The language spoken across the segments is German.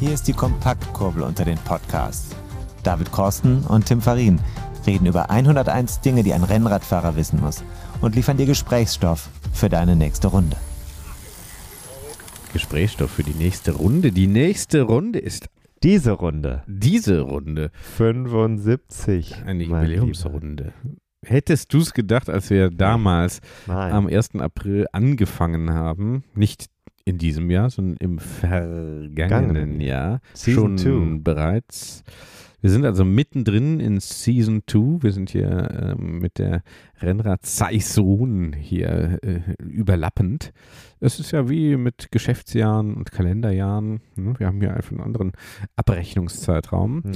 Hier ist die Kompaktkurbel unter den Podcasts. David Korsten und Tim Farin reden über 101 Dinge, die ein Rennradfahrer wissen muss und liefern dir Gesprächsstoff für deine nächste Runde. Gesprächsstoff für die nächste Runde. Die nächste Runde ist Diese Runde. diese Runde. 75. Eine Jubiläumsrunde. Hättest du es gedacht, als wir damals. Nein. am 1. April angefangen haben, nicht in diesem Jahr, sondern im vergangenen. Jahr, Season schon two. bereits. Wir sind also mittendrin in Season 2. Wir sind hier ähm, mit der Rennrad-Saison hier äh, überlappend. Es ist ja wie mit Geschäftsjahren und Kalenderjahren. ne? Wir haben hier einfach einen anderen Abrechnungszeitraum. Hm.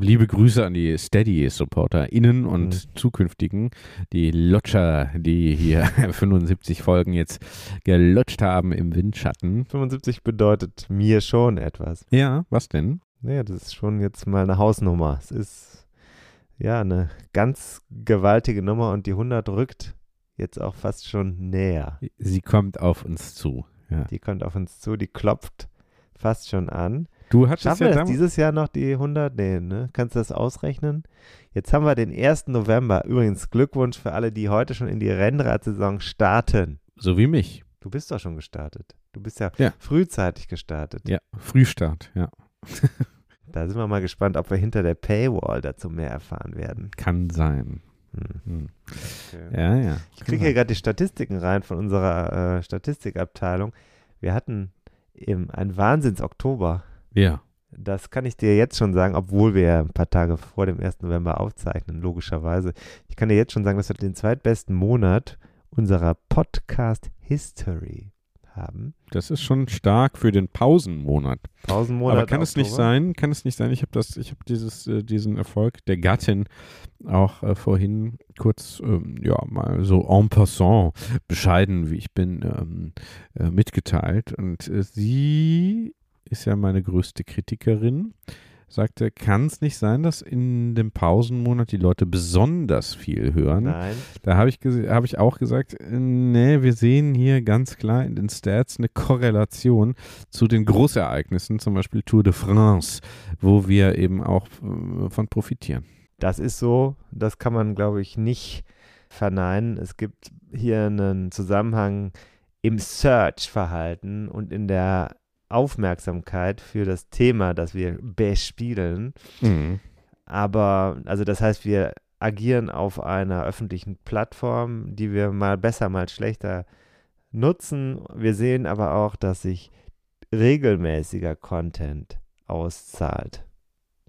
Liebe Grüße an die Steady-SupporterInnen und Mhm. zukünftigen, die Lutscher, die hier 75 Folgen jetzt gelutscht haben im Windschatten. 75 bedeutet mir schon etwas. Ja, was denn? Naja, das ist schon jetzt mal eine Hausnummer. Es ist ja eine ganz gewaltige Nummer und die 100 rückt jetzt auch fast schon näher. Sie kommt auf uns zu. Ja. Die kommt auf uns zu, die klopft fast schon an. Du hattest Schaffen ja wir das dieses Jahr noch die 100? Nee, ne? Kannst du das ausrechnen? Jetzt haben wir den 1. November. Übrigens Glückwunsch für alle, die heute schon in die Rennradsaison starten. So wie mich. Du bist doch schon gestartet. Du bist ja, Ja. frühzeitig gestartet. Ja, Frühstart, ja. Da sind wir mal gespannt, ob wir hinter der Paywall dazu mehr erfahren werden. Kann sein. Hm. Hm. Okay. Ja, ja. Ich kriege hier gerade die Statistiken rein von unserer äh, Statistikabteilung. Wir hatten im, einen Wahnsinns-Oktober. Ja. Das kann ich dir jetzt schon sagen, obwohl wir ja ein paar Tage vor dem 1. November aufzeichnen, logischerweise. Ich kann dir jetzt schon sagen, dass wir den zweitbesten Monat unserer Podcast-History haben. Das ist schon stark für den Pausenmonat. Pausenmonat. Aber kann es nicht sein, kann es nicht sein, ich habe das, ich habe dieses, äh, diesen Erfolg der Gattin auch äh, vorhin kurz, ähm, ja, mal so en passant, bescheiden wie ich bin, ähm, äh, mitgeteilt. Und äh, sie ist ja meine größte Kritikerin. Sagte, kann es nicht sein, dass in dem Pausenmonat die Leute besonders viel hören? Nein. Da habe ich, hab ich auch gesagt, nee, wir sehen hier ganz klar in den Stats eine Korrelation zu den Großereignissen, zum Beispiel Tour de France, wo wir eben auch äh, von profitieren. Das ist so, das kann man, glaube ich, nicht verneinen. Es gibt hier einen Zusammenhang im Search-Verhalten und in der Aufmerksamkeit für das Thema, das wir bespielen. Aber, also das heißt, wir agieren auf einer öffentlichen Plattform, die wir mal besser, mal schlechter nutzen. Wir sehen aber auch, dass sich regelmäßiger Content auszahlt.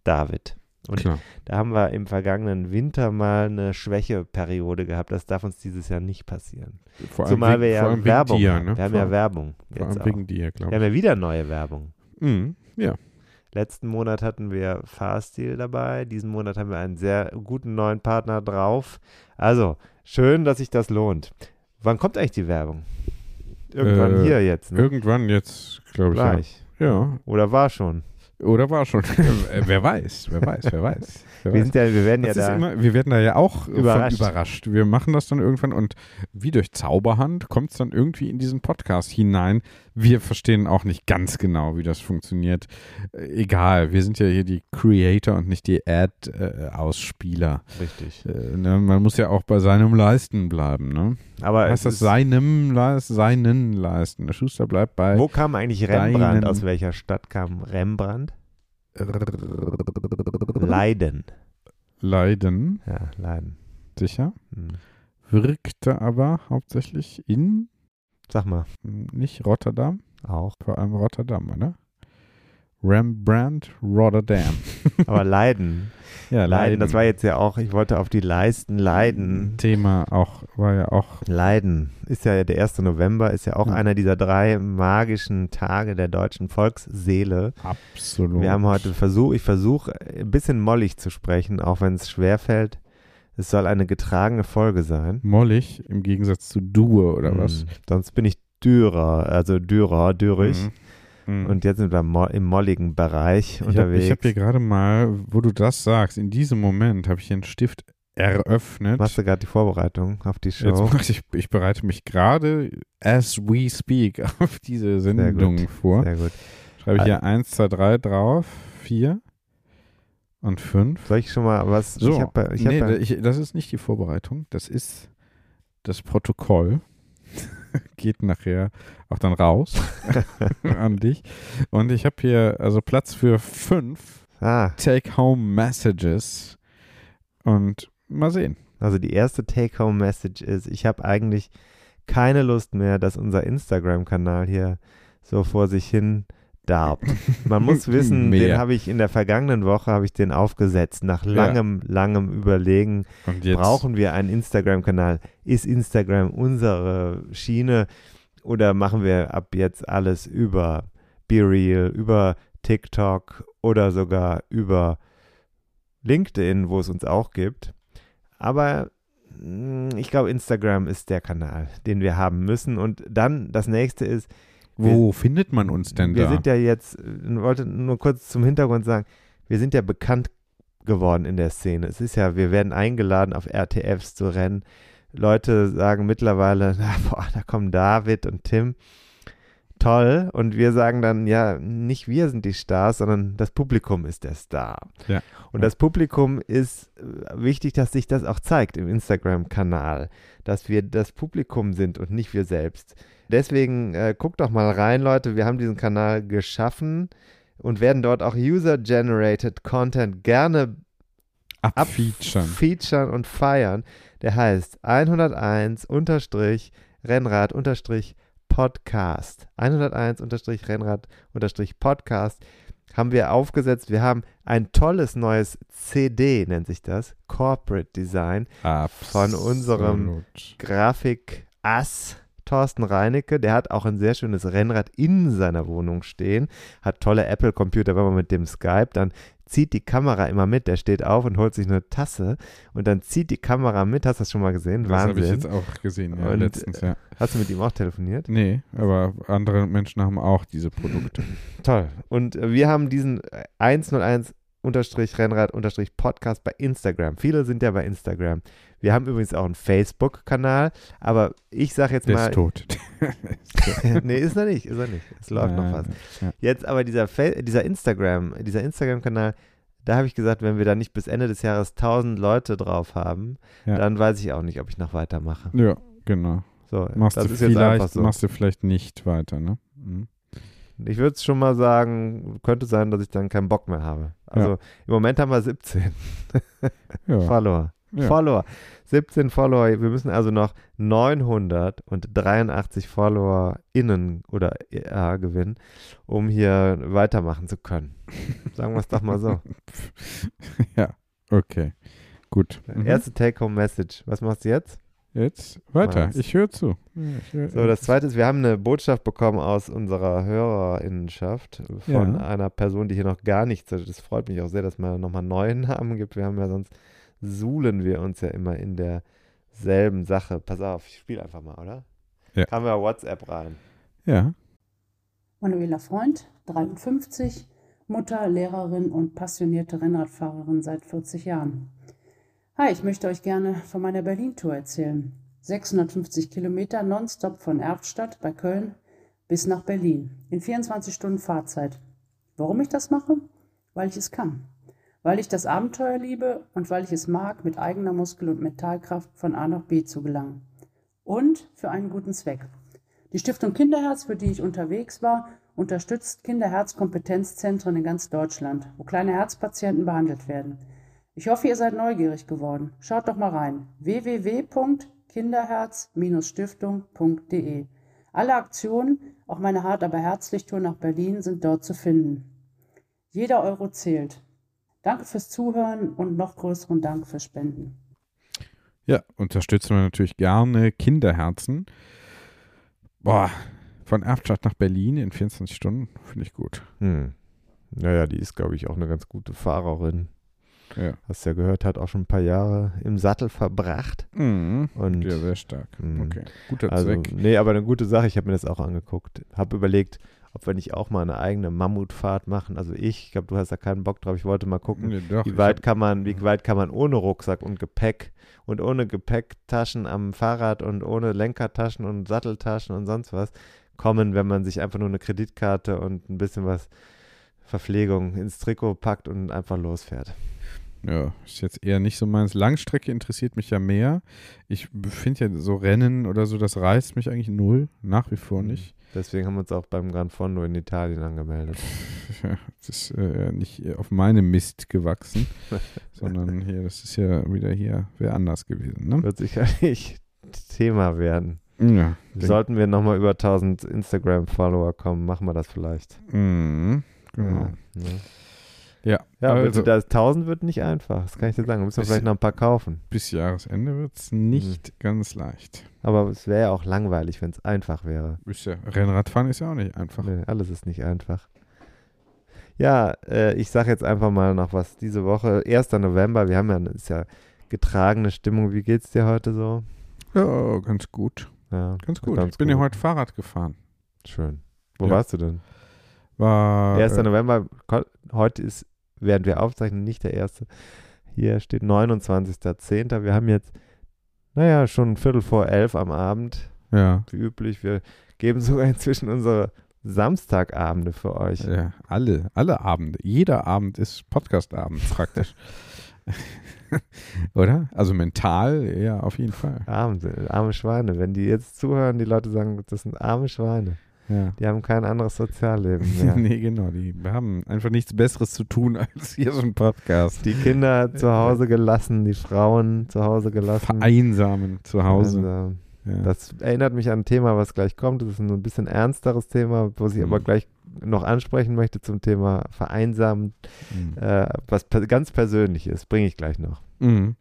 David. Und Klar. da haben wir im vergangenen Winter mal eine Schwächeperiode gehabt. Das darf uns dieses Jahr nicht passieren. Vor allem Zumal wegen- wir vor ja Werbung wegen dir, haben. ne? Wir haben vor, ja Werbung. vor Jetzt auch. wegen dir, Wir glaube haben ich. ja wieder neue Werbung. Mhm, ja. Letzten Monat hatten wir Fahrstil dabei. Diesen Monat haben wir einen sehr guten neuen Partner drauf. Also, schön, dass sich das lohnt. Wann kommt eigentlich die Werbung? Irgendwann Äh, hier jetzt, ne? Irgendwann jetzt, glaube ich. Ja. Gleich. ja. Oder war schon? Oder war schon. Äh, wer weiß, wer weiß, wer weiß. Wer Wir, weiß. sind ja, wir werden ja Das ist da. immer, wir werden da ja auch überrascht. Überrascht. Wir machen das dann irgendwann und wie durch Zauberhand kommt es dann irgendwie in diesen Podcast hinein. Wir verstehen auch nicht ganz genau, wie das funktioniert. Äh, egal, wir sind ja hier die Creator und nicht die Ad-Ausspieler. Richtig. Äh, ne? Man muss ja auch bei seinem Leisten bleiben. Ne? Aber Heißt das seinem Leisten, seinen Leisten? Der Schuster bleibt bei wo kam eigentlich Rembrandt? Aus welcher Stadt kam Rembrandt? Leiden. Leiden, Ja, Leiden. sicher. Hm. Wirkte aber hauptsächlich in, Sag mal, nicht Rotterdam, auch. vor allem Rotterdam, oder? Rembrandt, Rotterdam. Aber Leiden. Ja, Leiden, das war jetzt ja auch, ich wollte auf die Leisten leiden. Thema auch, war ja auch, Leiden ist ja der 1. November, ist ja auch Ja. einer dieser drei magischen Tage der deutschen Volksseele. absolut. Wir haben heute versucht, ich versuche ein bisschen mollig zu sprechen, auch wenn es schwerfällt. Es soll eine getragene Folge sein. Mollig im Gegensatz zu Due, oder was? Hm, Sonst bin ich Dürer, also Dürer, Dürrig. Mhm. Mhm. Und jetzt sind wir mo im molligen Bereich ich habe unterwegs. hab hier gerade mal, wo du das sagst, in diesem Moment habe ich hier einen Stift eröffnet. Machst du gerade die Vorbereitung auf die Jetzt Show? mach ich, ich bereite mich gerade, as we speak, auf diese Sehr Sendung gut. vor. Sehr gut. Schreibe ich hier 1, 2, 3 drauf, 4 und 5. Soll ich schon mal was? So, ich hab, ich hab nee, ja- ich, das ist nicht die Vorbereitung, das ist das Protokoll. Geht nachher auch dann raus an dich. Und ich habe hier also Platz für fünf ah, Take-Home-Messages. Und mal sehen. also die erste Take-Home-Message ist, ich habe eigentlich keine Lust mehr, dass unser Instagram-Kanal hier so vor sich hin darbt. Man muss wissen, Mehr. den habe ich in der vergangenen Woche, habe ich den aufgesetzt, nach Ja. langem, langem Überlegen. Brauchen wir einen Instagram-Kanal? Ist Instagram unsere Schiene oder machen wir ab jetzt alles über BeReal, über TikTok oder sogar über LinkedIn, wo es uns auch gibt? Aber mh, ich glaube, Instagram ist der Kanal, den wir haben müssen. Und dann das nächste ist, Wo findet man uns denn wir da? sind ja jetzt, ich wollte nur kurz zum Hintergrund sagen, wir sind ja bekannt geworden in der Szene. Es ist ja, wir werden eingeladen, auf RTFs zu rennen. Leute sagen mittlerweile, na, boah, da kommen David und Tim. Toll. Und wir sagen dann, ja, nicht wir sind die Stars, sondern das Publikum ist der Star. Ja. Und das Publikum ist äh, wichtig, dass sich das auch zeigt im Instagram-Kanal, dass wir das Publikum sind und nicht wir selbst. Deswegen äh, guckt doch mal rein, Leute. Wir haben diesen Kanal geschaffen und werden dort auch User-Generated Content gerne Abfeaturen. featuren und feiern. Der heißt 101 unterstrich Rennrad unterstrich Podcast. 101 unterstrich Rennrad unterstrich Podcast haben wir aufgesetzt. Wir haben ein tolles neues CD, nennt sich das, Corporate Design, von unserem Absolut. Grafik-Ass Thorsten Reinecke. Der hat auch ein sehr schönes Rennrad in seiner Wohnung stehen, hat tolle Apple-Computer, wenn man mit dem Skype, dann zieht die Kamera immer mit. Der steht auf und holt sich eine Tasse und dann zieht die Kamera mit. Hast du das schon mal gesehen? Das habe ich Wahnsinn. jetzt auch gesehen, ja, Und, letztens, ja. Hast du mit ihm auch telefoniert? Nee, aber andere Menschen haben auch diese Produkte. Toll. Und äh, wir haben diesen äh, 101 unterstrich Rennrad unterstrich Podcast bei Instagram. Viele sind ja bei Instagram. Wir haben übrigens auch einen Facebook-Kanal, aber ich sage jetzt Der mal, ist tot. nee, ist er nicht, ist er nicht. Es läuft noch was. Ja. Jetzt aber dieser, Fa- dieser Instagram, dieser Instagram-Kanal, da habe ich gesagt, wenn wir da nicht bis Ende des Jahres 1000 Leute drauf haben, Ja. dann weiß ich auch nicht, ob ich noch weitermache. ja, genau. So, Machst das du vielleicht, so. machst du vielleicht nicht weiter, ne? Mhm. Ich würde es schon mal sagen, könnte sein, dass ich dann keinen Bock mehr habe. Also im Moment haben wir 17 Ja. Follower. Ja. Follower. 17 Follower. Wir müssen also noch 983 Follower innen oder ja, gewinnen, um hier weitermachen zu können. Sagen wir es doch mal so. ja, okay. Gut. Mhm. Erste Take-Home-Message. Was machst du jetzt? Jetzt weiter. Mach's. Ich höre zu. Ja, ich hör- So, das zweite ist, wir haben eine Botschaft bekommen aus unserer Hörerinnenschaft von Ja. einer Person, die hier noch gar nichts, das freut mich auch sehr, dass man nochmal neue Namen gibt. Wir haben ja sonst, suhlen wir uns ja immer in derselben Sache. Pass auf, ich spiele einfach mal, oder? Ja. Haben wir WhatsApp rein. ja. Manuela Freund, 53, Mutter, Lehrerin und passionierte Rennradfahrerin seit 40 Jahren. Hi, ich möchte euch gerne von meiner Berlin-Tour erzählen. 650 Kilometer nonstop von Erftstadt bei Köln bis nach Berlin in 24 Stunden Fahrzeit. Warum ich das mache? Weil ich es kann. Weil ich das Abenteuer liebe und weil ich es mag, mit eigener Muskel- und Mentalkraft von A nach B zu gelangen. Und für einen guten Zweck. Die Stiftung Kinderherz, für die ich unterwegs war, unterstützt Kinderherzkompetenzzentren in ganz Deutschland, wo kleine Herzpatienten behandelt werden. Ich hoffe, ihr seid neugierig geworden. Schaut doch mal rein. www.kinderherz-stiftung.de. Alle Aktionen, auch meine Hart aber herzlich Tour nach Berlin, sind dort zu finden. Jeder Euro zählt. Danke fürs Zuhören und noch größeren Dank fürs Spenden. Ja, unterstützen wir natürlich gerne Kinderherzen. Boah, von Erftstadt nach Berlin in 24 Stunden finde ich gut. Hm. Naja, die ist, glaube ich, auch eine ganz gute Fahrerin. Ja. Hast ja gehört, hat auch schon ein paar Jahre im Sattel verbracht. Mhm. Und ja, sehr stark. Mhm. Okay, guter Also, Zweck. nee, aber eine gute Sache. Ich habe mir das auch angeguckt. Habe überlegt, ob wir nicht auch mal eine eigene Mammutfahrt machen. Also ich, ich glaube, du hast da keinen Bock drauf. Ich wollte mal gucken, Nee, doch, wie weit hab- kann man, wie weit kann man ohne Rucksack und Gepäck und ohne Gepäcktaschen am Fahrrad und ohne Lenkertaschen und Satteltaschen und sonst was, kommen, wenn man sich einfach nur eine Kreditkarte und ein bisschen was Verpflegung ins Trikot packt und einfach losfährt. Ja, ist jetzt eher nicht so meins. Langstrecke interessiert mich ja mehr. Ich finde ja so Rennen oder so, das reißt mich eigentlich null. Nach wie vor nicht. Deswegen haben wir uns auch beim Gran Fondo in Italien angemeldet. Ja, das ist äh, nicht auf meinem Mist gewachsen, sondern hier, das ist ja wieder hier wer anders gewesen. Ne? Wird sicherlich Thema werden. Ja, Sollten wir nochmal über 1000 Instagram-Follower kommen, machen wir das vielleicht. Mhm, genau. Ja, ne? Ja, ja also das 1000 wird nicht einfach, das kann ich dir sagen. Da müssen wir vielleicht noch ein paar kaufen. bis Jahresende wird es nicht ganz leicht. Aber es wäre ja auch langweilig, wenn es einfach wäre. Ist ja, Rennradfahren ist ja auch nicht einfach. Nee, alles ist nicht einfach. Ja, äh, ich sage jetzt einfach mal noch was diese Woche. 1. November, wir haben ja, ist ja getragene Stimmung. Wie geht's dir heute so? Ja, ganz gut. Ja, Ganz gut. Ganz ich bin ja heute Fahrrad gefahren. Schön. Wo Ja. warst du denn? War 1. äh, November, heute ist, während wir aufzeichnen, nicht der erste. Hier steht 29.10. Wir haben jetzt, naja, schon ein Viertel vor elf am Abend, ja, wie üblich. Wir geben sogar inzwischen unsere Samstagabende für euch. ja, alle, alle Abende. Jeder Abend ist Podcast-Abend praktisch. Oder? Also mental, ja, auf jeden Fall. Arm, arme Schweine. Wenn die jetzt zuhören, die Leute sagen, das sind arme Schweine. Ja. Die haben kein anderes Sozialleben mehr. nee, genau. Die haben einfach nichts Besseres zu tun als hier so ein Podcast. Die Kinder zu Hause gelassen, die Frauen zu Hause gelassen. Vereinsamen zu Hause. Ja. das erinnert mich an ein Thema, was gleich kommt. Das ist ein bisschen ernsteres Thema, was ich Mhm. aber gleich noch ansprechen möchte zum Thema Vereinsamen. Mhm. Äh, was per ganz persönlich ist, bringe ich gleich noch. Mhm.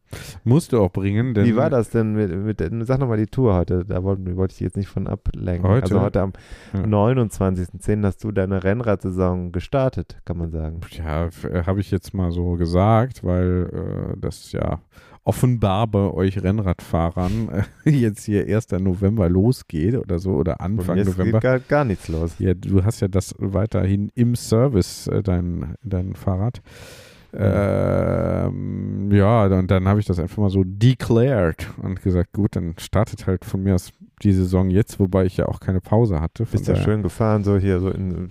Musst du auch bringen, denn Wie war das denn mit, mit sag nochmal die Tour heute, da wollte, wollte ich jetzt nicht von ablenken. Heute? Also heute am Ja. 29.10. hast du deine Rennradsaison gestartet, kann man sagen. Ja, habe ich jetzt mal so gesagt, weil äh, das ja offenbar bei euch Rennradfahrern äh, jetzt hier 1. November losgeht oder so oder Anfang jetzt November. geht gar, gar nichts los. Ja, du hast ja das weiterhin im Service, äh, dein, dein Fahrrad. Ähm, ja, und dann habe ich das einfach mal so declared und gesagt, gut, dann startet halt von mir aus die Saison jetzt, wobei ich ja auch keine Pause hatte. Bist ja schön gefahren, so hier so in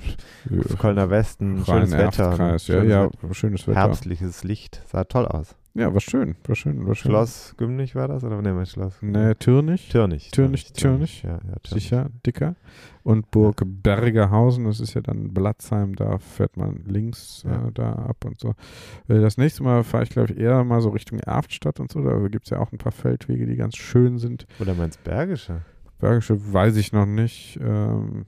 Ja, Kölner Westen, schönes Wetter. Ja, schönes ja, Wetter. schönes Wetter. Herbstliches Licht, sah toll aus. Ja, war schön, war schön, war schön. Schloss Gümnich war das oder ne, mein Schloss? Ne, Türnich, Türnich. Türnich, Türnich. Ja, ja, Türnich. sicher, dicker. Und Burg Bergerhausen, das ist ja dann Blatzheim, da fährt man links Ja. äh, da ab und so. Äh, das nächste Mal fahre ich, glaube ich, eher mal so Richtung Erftstadt und so. Da gibt es ja auch ein paar Feldwege, die ganz schön sind. Oder meinst Bergische? Bergische weiß ich noch nicht. Ähm,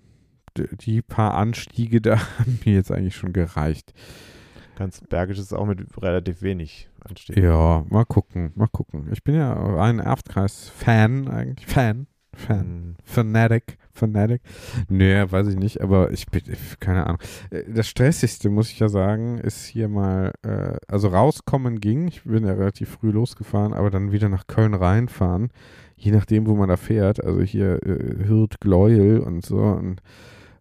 die, die paar Anstiege da haben mir jetzt eigentlich schon gereicht. Ganz Bergisch ist auch mit relativ wenig Anstieg. Ja, mal gucken, mal gucken. Ich bin ja ein Erftkreis-Fan eigentlich. Fan, Fan. Mhm. Fanatic, Fanatic. Nee, weiß ich nicht, aber ich bin, keine Ahnung. Äh, Das Stressigste, muss ich ja sagen, ist hier mal, äh, also rauskommen ging. Ich bin ja relativ früh losgefahren, aber dann wieder nach Köln reinfahren, je nachdem, wo man da fährt. Also hier äh, Hürth, Gleuel und so. Und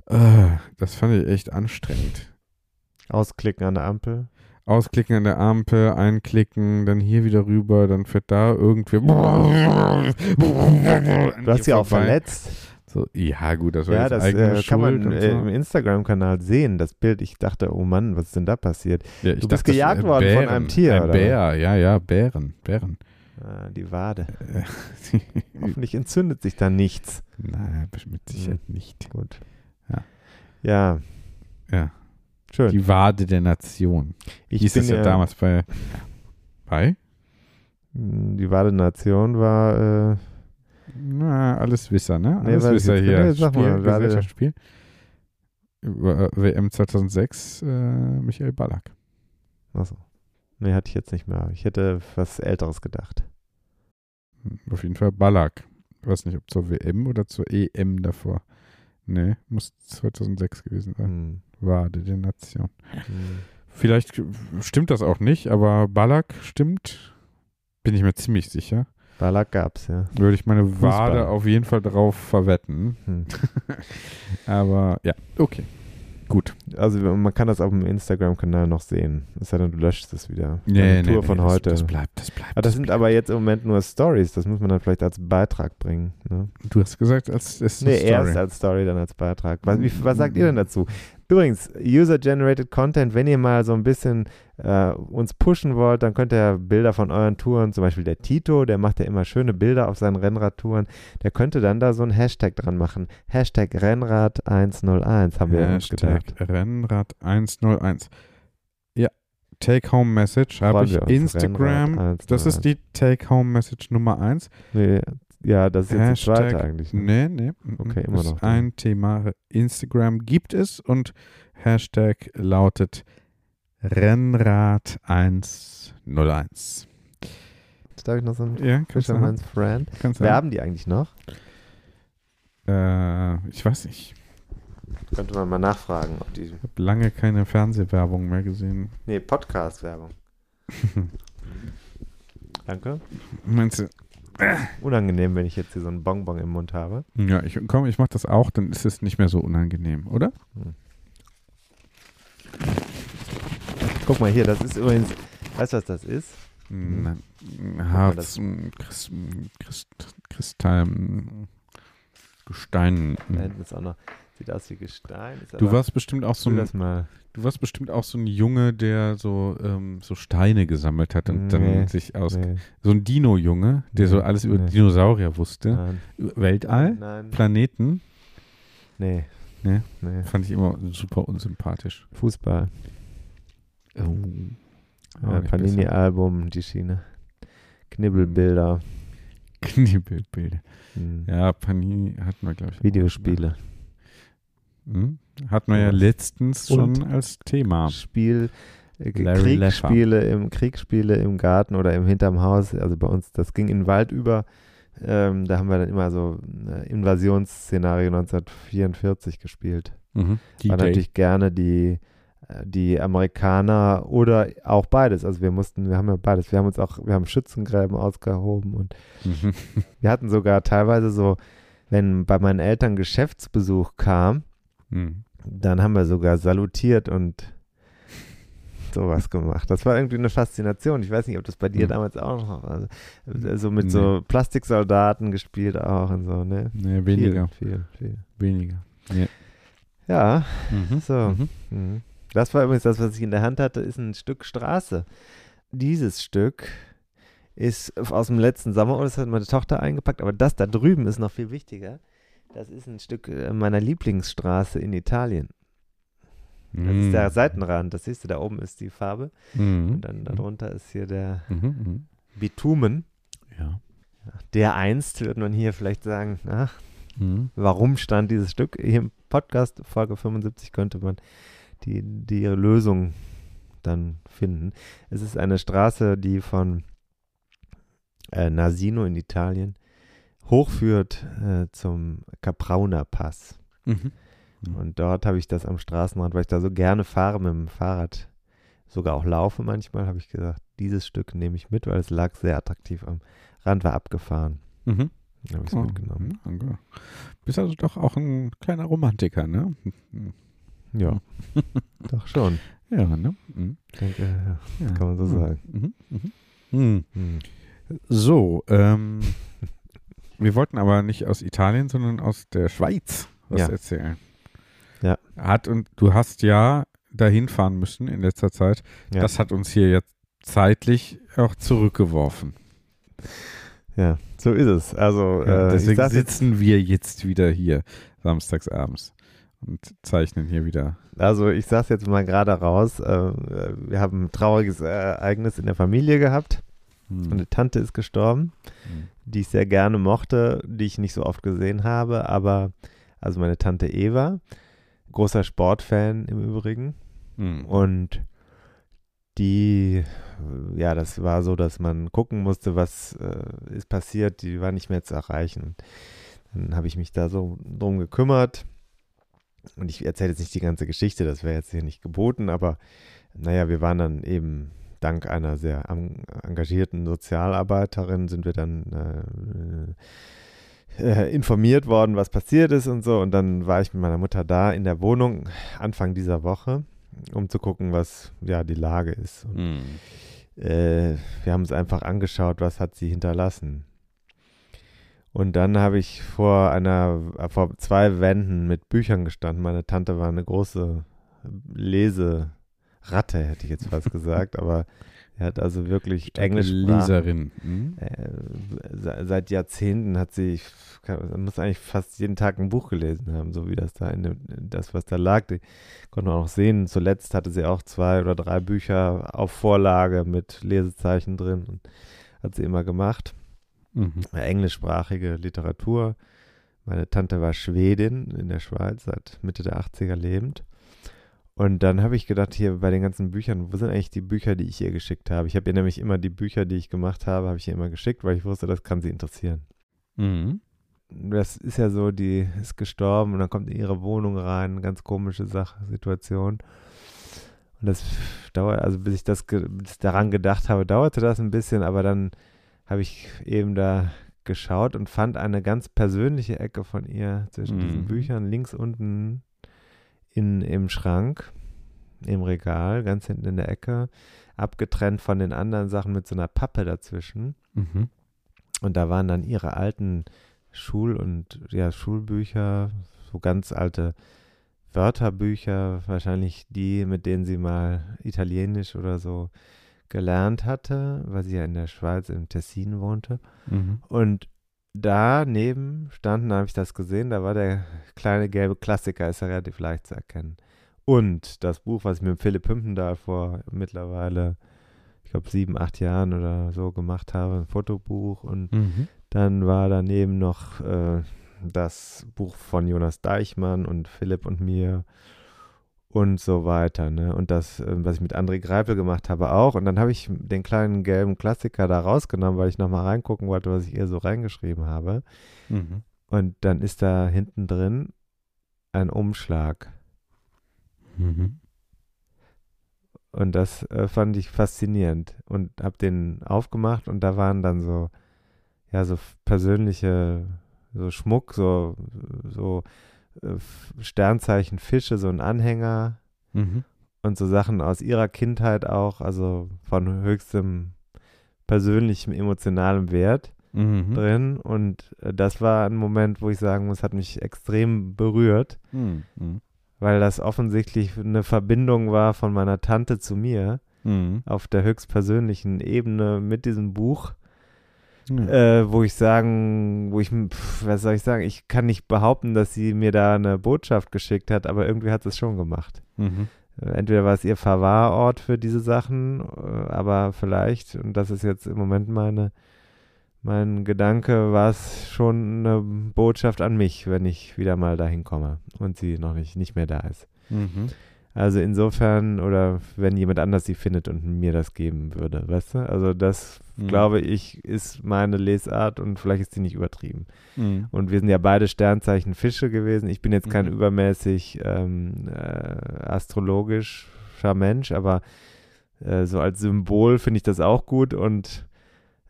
äh, das fand ich echt anstrengend. Ausklicken an der Ampel. Ausklicken an der Ampel, einklicken, dann hier wieder rüber, dann fährt da irgendwer. Du hast sie auch verletzt. So, ja, gut, das war Ja, jetzt das eigene äh, kann man äh, so. im Instagram-Kanal sehen, das Bild. Ich dachte, oh Mann, was ist denn da passiert? Ja, du bist dachte, gejagt worden von Bären, einem Tier, Ein oder Bär, ja, ja, Bären, Bären. Ah, die Wade. Hoffentlich entzündet sich da nichts. Nein, mit Sicherheit nicht. Gut. Ja. Ja, Ja, schön. die Wade der Nation. ich Hieß bin das ja damals bei, bei? Die Wade Nation war äh, Na, alles Wisser, ne? Nee, Alles ich Wisser hier. Nee, sag mal, Gesellschaftsspiel. Äh, WM 2006, äh, Michael Ballack. Achso. Nee, hatte ich jetzt nicht mehr. Ich hätte was Älteres gedacht. Hm, Auf jeden Fall Ballack. Ich weiß nicht, ob zur WM oder zur EM davor. Nee, muss 2006 gewesen sein. Hm. Wade der Nation. Vielleicht stimmt das auch nicht, aber Ballack stimmt. Bin ich mir ziemlich sicher. Ballack gab's, ja. Würde ich meine Fußball. Wade auf jeden Fall drauf verwetten. Hm. Aber ja, okay. Gut. Also man kann das auf dem Instagram-Kanal noch sehen. Es sei denn, du löscht es wieder. Nee, nee, Tour nee, von das, heute. Das bleibt, das bleibt. aber das sind bleibt. aber jetzt im Moment nur Stories. Das muss man dann vielleicht als Beitrag bringen. Ne? Du hast gesagt, als ist Nee, Story. erst als Story, dann als Beitrag. Was, wie, was sagt ihr denn dazu? Übrigens, User-Generated Content, wenn ihr mal so ein bisschen äh, uns pushen wollt, dann könnt ihr Bilder von euren Touren, zum Beispiel der Tito, der macht ja immer schöne Bilder auf seinen Rennradtouren, der könnte dann da so ein Hashtag dran machen. Hashtag Rennrad101, haben wir uns Hashtag gedacht. Rennrad 101. Ja, Take-Home-Message habe ich. Instagram. Das ist die Take-Home-Message Nummer 1. Nee, ja, das ist jetzt die Hashtag- zweite eigentlich. ne? Nee, nee. mm, Okay, mm, immer ist noch. ein Thema. Instagram gibt es und Hashtag lautet Rennrad 101. Darf ich noch so ein Ja, kannst du Fisherman's Friend? Kannst du Werben die eigentlich noch? Äh, ich weiß nicht. Könnte man mal nachfragen, ob die. Ich habe lange keine Fernsehwerbung mehr gesehen. Nee, Podcast-Werbung. Danke. Meinst du? Unangenehm, wenn ich jetzt hier so einen Bonbon im Mund habe. Ja, ich komm, ich mach das auch, dann ist es nicht mehr so unangenehm, oder? Guck mal hier, das ist übrigens. Weißt du, was das ist? Mal, Harz, Christ, Christ, Kristall, m, Gestein. Da m. hinten ist auch noch. Sieht aus wie Gestein. Du warst bestimmt auch so ein. Du warst bestimmt auch so ein Junge, der so, ähm, so Steine gesammelt hat und Nee, dann sich aus. Nee, So ein Dino-Junge, der so Nee, alles über. Dinosaurier wusste. nein. Weltall, Nein. Planeten, Nee. Nee? Fand ich immer super unsympathisch. Fußball. Oh. Auch Ja, Panini-Album, die Schiene. Knibbelbilder. Kniebildbilder. Hm. Ja, Panini hatten wir, glaube ich. auch, Videospiele. ne? Hm? Hatten wir ja letztens schon als Thema. Spiel, äh, Kriegsspiele im, Kriegsspiele im Garten oder im hinterm Haus. Also bei uns, das ging in den Wald über. Ähm, da haben wir dann immer so ein Invasionsszenario 1944 gespielt. Mhm. War natürlich gerne die, äh, die Amerikaner oder auch beides. Also wir mussten, wir haben ja beides. Wir haben uns auch, wir haben Schützengräben ausgehoben und Mhm. wir hatten sogar teilweise so, wenn bei meinen Eltern Geschäftsbesuch kam, Mhm. dann haben wir sogar salutiert und sowas gemacht. Das war irgendwie eine Faszination. Ich weiß nicht, ob das bei dir Mhm. damals auch noch war. Also, so mit so Plastiksoldaten gespielt auch und so, ne? Nee, weniger. Viel, viel, viel. Weniger. Ja, Mhm. so. Mhm. Mhm. Das war übrigens das, was ich in der Hand hatte, ist ein Stück Straße. Dieses Stück ist aus dem letzten Sommer, und das hat meine Tochter eingepackt, aber das da drüben ist noch viel wichtiger. Das ist ein Stück äh, meiner Lieblingsstraße in Italien. Das ist der Seitenrand, das siehst du, da oben ist die Farbe Mhm. und dann darunter ist hier der. Mhm. Bitumen. Ja. Der einst, würde man hier vielleicht sagen, ach, Mhm. warum stand dieses Stück? Hier im Podcast, Folge 75, könnte man die, die Lösung dann finden. Es ist eine Straße, die von äh, Nasino in Italien hochführt äh, zum Caprauna Pass. Mhm. Mhm. Und dort habe ich das am Straßenrand, weil ich da so gerne fahre mit dem Fahrrad, sogar auch laufe manchmal, habe ich gesagt, dieses Stück nehme ich mit, weil es lag sehr attraktiv am Rand, war abgefahren. Mhm. Habe ich es Oh, mitgenommen. okay. Bist also doch auch ein kleiner Romantiker, ne? Mhm. Ja, doch schon. Ja, ne? Mhm. Denke, ja. Ja. kann man so Mhm. sagen. Mhm. Mhm. Mhm. Hm. So, ähm, wir wollten aber nicht aus Italien, sondern aus der Schweiz was Ja. erzählen. Ja. Hat und du hast ja dahin fahren müssen in letzter Zeit. Ja. Das hat uns hier jetzt zeitlich auch zurückgeworfen. Ja, so ist es. Also Ja, äh, deswegen jetzt, sitzen wir jetzt wieder hier samstags abends und zeichnen hier wieder. also ich sag's jetzt mal gerade raus. Äh, wir haben ein trauriges Ereignis in der Familie gehabt. Hm. Meine Tante ist gestorben, Hm. die ich sehr gerne mochte, die ich nicht so oft gesehen habe, aber also meine Tante Eva, großer Sportfan im Übrigen. Hm. Und die, ja, das war so, dass man gucken musste, was äh, ist passiert. Die war nicht mehr zu erreichen. Dann habe ich mich da so drum gekümmert. Und ich erzähle jetzt nicht die ganze Geschichte, das wäre jetzt hier nicht geboten, aber naja, wir waren dann eben dank einer sehr engagierten Sozialarbeiterin sind wir dann äh, informiert worden, was passiert ist und so. Und dann war ich mit meiner Mutter da in der Wohnung Anfang dieser Woche, um zu gucken, was ja die Lage ist. Und, Mhm. äh, wir haben uns einfach angeschaut, was hat sie hinterlassen. Und dann habe ich vor einer, äh, vor zwei Wänden mit Büchern gestanden. Meine Tante war eine große Leseratte, hätte ich jetzt fast gesagt, aber er hat also wirklich Englisch Leserin. Mhm. äh, se- seit Jahrzehnten hat sie, ich kann- muss eigentlich fast jeden Tag ein Buch gelesen haben, so wie das da in dem, das, was da lag. Die konnte man auch sehen. Zuletzt hatte sie auch zwei oder drei Bücher auf Vorlage mit Lesezeichen drin und hat sie immer gemacht. Mhm. Englischsprachige Literatur. Meine Tante war Schwedin in der Schweiz, seit Mitte der 80er lebend. Und dann habe ich gedacht, hier bei den ganzen Büchern, wo sind eigentlich die Bücher, die ich ihr geschickt habe? Ich habe ihr nämlich immer die Bücher, die ich gemacht habe, habe ich ihr immer geschickt, weil ich wusste, das kann sie interessieren. Mhm. Das ist ja so, die ist gestorben und dann kommt in ihre Wohnung rein, ganz komische Sache, Situation. Und das dauert, also bis ich das bis daran gedacht habe, dauerte das ein bisschen, aber dann habe ich eben da geschaut und fand eine ganz persönliche Ecke von ihr zwischen diesen Mhm. Büchern, links unten in, im Schrank, im Regal, ganz hinten in der Ecke, abgetrennt von den anderen Sachen mit so einer Pappe dazwischen. Mhm. Und da waren dann ihre alten Schul- und ja, Schulbücher, so ganz alte Wörterbücher, wahrscheinlich die, mit denen sie mal Italienisch oder so gelernt hatte, weil sie ja in der Schweiz im Tessin wohnte. Mhm. Und daneben standen, da habe ich das gesehen, da war der kleine gelbe Klassiker, ist ja relativ leicht zu erkennen. Und das Buch, was ich mit Philipp Hümpendahl vor mittlerweile, ich glaube, sieben, acht Jahren oder so gemacht habe, ein Fotobuch. Und Mhm. dann war daneben noch äh, das Buch von Jonas Deichmann und Philipp und mir und so weiter. Ne? Und das, äh, was ich mit André Greipel gemacht habe, auch. Und dann habe ich den kleinen gelben Klassiker da rausgenommen, weil ich nochmal reingucken wollte, was ich ihr so reingeschrieben habe. Mhm. Und dann ist da hinten drin ein Umschlag. Mhm. Und das äh, fand ich faszinierend und habe den aufgemacht und da waren dann so, ja, so persönliche, so Schmuck, so, so Sternzeichen Fische, so ein Anhänger Mhm. und so Sachen aus ihrer Kindheit auch, also von höchstem persönlichem, emotionalem Wert Mhm. drin. Und äh, das war ein Moment, wo ich sagen muss, hat mich extrem berührt. Mhm. Mhm. weil das offensichtlich eine Verbindung war von meiner Tante zu mir Mhm. auf der höchstpersönlichen Ebene mit diesem Buch, Ja. äh, wo ich sagen, wo ich, pf, was soll ich sagen, ich kann nicht behaupten, dass sie mir da eine Botschaft geschickt hat, aber irgendwie hat sie es schon gemacht. Mhm. Äh, Entweder war es ihr Verwahrort für diese Sachen, äh, aber vielleicht, und das ist jetzt im Moment meine, mein Gedanke, war es schon eine Botschaft an mich, wenn ich wieder mal dahin komme und sie noch nicht, nicht mehr da ist. Mhm. Also insofern, oder wenn jemand anders sie findet und mir das geben würde, weißt du? Also das, Mhm. glaube ich, ist meine Lesart und vielleicht ist die nicht übertrieben. Mhm. Und wir sind ja beide Sternzeichen Fische gewesen. Ich bin jetzt kein Mhm. übermäßig ähm, äh, astrologischer Mensch, aber äh, so als Symbol finde ich das auch gut und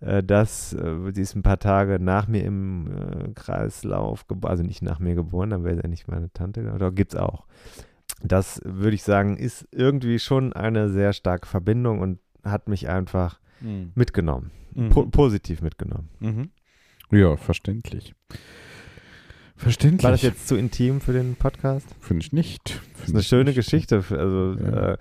äh, das, äh, sie ist ein paar Tage nach mir im äh, Kreislauf geboren, also nicht nach mir geboren, dann wäre sie ja nicht meine Tante, oder gibt es auch. Das würde ich sagen, ist irgendwie schon eine sehr starke Verbindung und hat mich einfach Mhm. mitgenommen, Mhm. po positiv mitgenommen. Mhm. Ja, verständlich. Verständlich. War das jetzt zu intim für den Podcast? Finde ich nicht. Das ist eine schöne nicht. Geschichte. Also Ja. äh,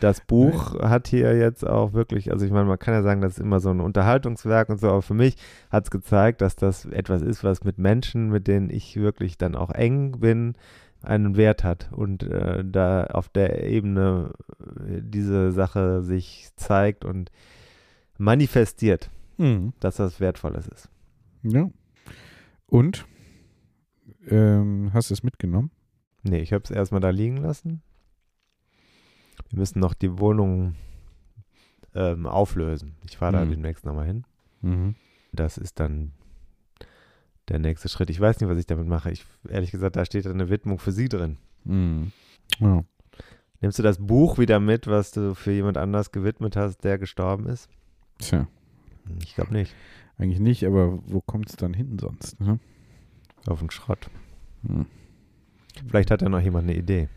das Buch hat hier jetzt auch wirklich, also ich meine, man kann ja sagen, das ist immer so ein Unterhaltungswerk und so, aber für mich hat es gezeigt, dass das etwas ist, was mit Menschen, mit denen ich wirklich dann auch eng bin, einen Wert hat und äh, da auf der Ebene äh, diese Sache sich zeigt und manifestiert, Mhm. dass das Wertvolles ist. Ja. Und? Ähm, hast du es mitgenommen? Nee, ich habe es erstmal da liegen lassen. Wir müssen noch die Wohnung ähm, auflösen. Ich fahre da Mhm. demnächst nochmal hin. Mhm. Das ist dann der nächste Schritt. Ich weiß nicht, was ich damit mache. Ich, ehrlich gesagt, da steht eine Widmung für Sie drin. Mhm. Ja. Nimmst du das Buch wieder mit, was du für jemand anders gewidmet hast, der gestorben ist? Tja, Ich glaube nicht. eigentlich nicht, aber wo kommt es dann hin sonst? Ne? Auf den Schrott. Hm. Vielleicht hat ja noch jemand eine Idee.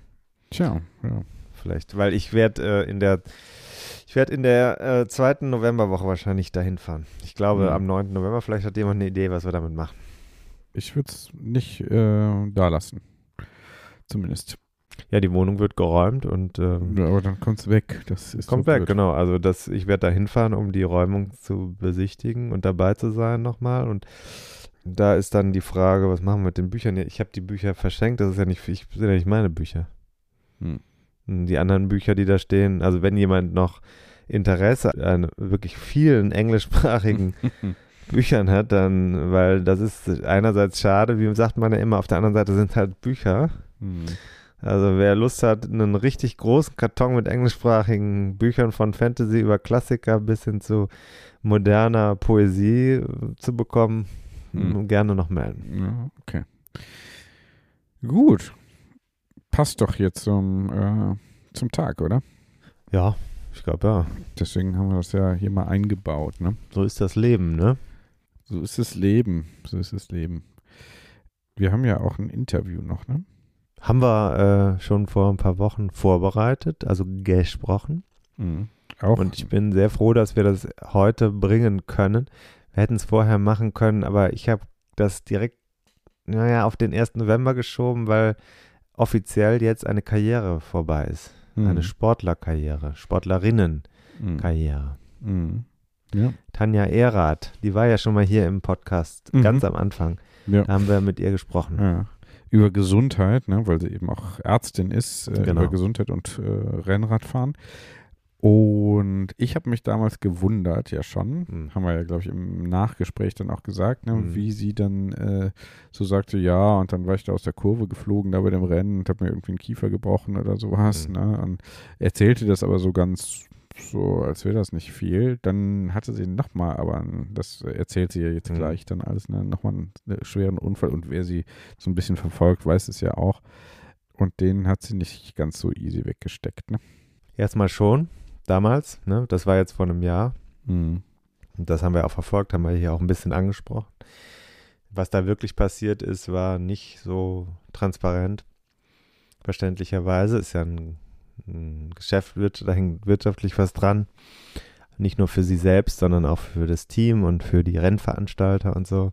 Tja, ja. Vielleicht, weil ich werde äh, in der ich werde in der äh, zweiten Novemberwoche wahrscheinlich dahin fahren. Ich glaube Mhm. am 9. November, vielleicht hat jemand eine Idee, was wir damit machen. Ich würde es nicht äh, da lassen. Zumindest. Ja, die Wohnung wird geräumt und ähm, Ja, aber dann kommt es weg. Das ist kommt so weg, blöd. genau. Also das, ich werde da hinfahren, um die Räumung zu besichtigen und dabei zu sein nochmal. Und da ist dann die Frage, was machen wir mit den Büchern? Ich habe die Bücher verschenkt, das ist ja nicht, ich, sind ja nicht meine Bücher. Hm. Die anderen Bücher, die da stehen, also wenn jemand noch Interesse an wirklich vielen englischsprachigen Büchern hat, dann, weil das ist einerseits schade, wie sagt man ja immer, auf der anderen Seite sind halt Bücher. Hm. Also wer Lust hat, einen richtig großen Karton mit englischsprachigen Büchern von Fantasy über Klassiker bis hin zu moderner Poesie äh, zu bekommen, Hm. gerne noch melden. Ja, okay. Gut. Passt doch jetzt zum, äh, zum Tag, oder? Ja, ich glaube ja. Deswegen haben wir das ja hier mal eingebaut, ne? So ist das Leben, ne? So ist das Leben. So ist das Leben. Wir haben ja auch ein Interview noch, ne? Haben wir äh, schon vor ein paar Wochen vorbereitet, also gesprochen. Mhm. Auch. Und ich bin sehr froh, dass wir das heute bringen können. Wir hätten es vorher machen können, aber ich habe das direkt, naja, auf den 1. November geschoben, weil offiziell jetzt eine Karriere vorbei ist. Mhm. Eine Sportlerkarriere, Sportlerinnenkarriere. Mhm. Ja. Tanja Erath, die war ja schon mal hier im Podcast, Mhm. ganz am Anfang. ja. Da haben wir mit ihr gesprochen. Ja. Über Gesundheit, ne, weil sie eben auch Ärztin ist, äh, Genau. über Gesundheit und äh, Rennradfahren. Und ich habe mich damals gewundert, ja schon, Mhm. haben wir ja, glaube ich, im Nachgespräch dann auch gesagt, ne, Mhm. wie sie dann äh, so sagte, ja, und dann war ich da aus der Kurve geflogen, da bei dem Rennen und habe mir irgendwie einen Kiefer gebrochen oder sowas. Mhm. Ne, und erzählte das aber so ganz so, als wäre das nicht viel. Dann hatte sie nochmal, aber das erzählt sie ja jetzt Mhm. gleich dann alles, ne, nochmal einen äh, schweren Unfall und wer sie so ein bisschen verfolgt, weiß es ja auch. Und den hat sie nicht ganz so easy weggesteckt, ne? Erstmal schon, damals, ne? das war jetzt vor einem Jahr. Mhm. Und das haben wir auch verfolgt, haben wir hier auch ein bisschen angesprochen. Was da wirklich passiert ist, war nicht so transparent. Verständlicherweise ist ja ein, ein Geschäft, wird, da hängt wirtschaftlich was dran. Nicht nur für sie selbst, sondern auch für das Team und für die Rennveranstalter und so.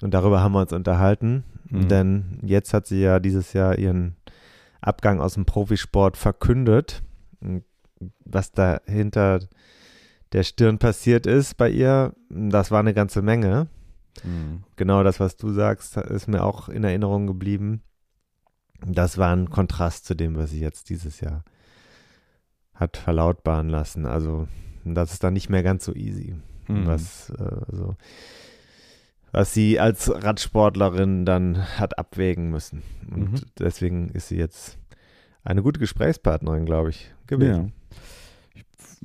Und darüber haben wir uns unterhalten, Mhm. denn jetzt hat sie ja dieses Jahr ihren Abgang aus dem Profisport verkündet. Was da hinter der Stirn passiert ist bei ihr, das war eine ganze Menge. Mhm. Genau das, was du sagst, ist mir auch in Erinnerung geblieben. Das war ein Kontrast zu dem, was sie jetzt dieses Jahr hat verlautbaren lassen. Also, das ist dann nicht mehr ganz so easy, Mhm. was, äh, so, was sie als Radsportlerin dann hat abwägen müssen. Und Mhm. deswegen ist sie jetzt eine gute Gesprächspartnerin, glaube ich, Ja. gewesen. Ich,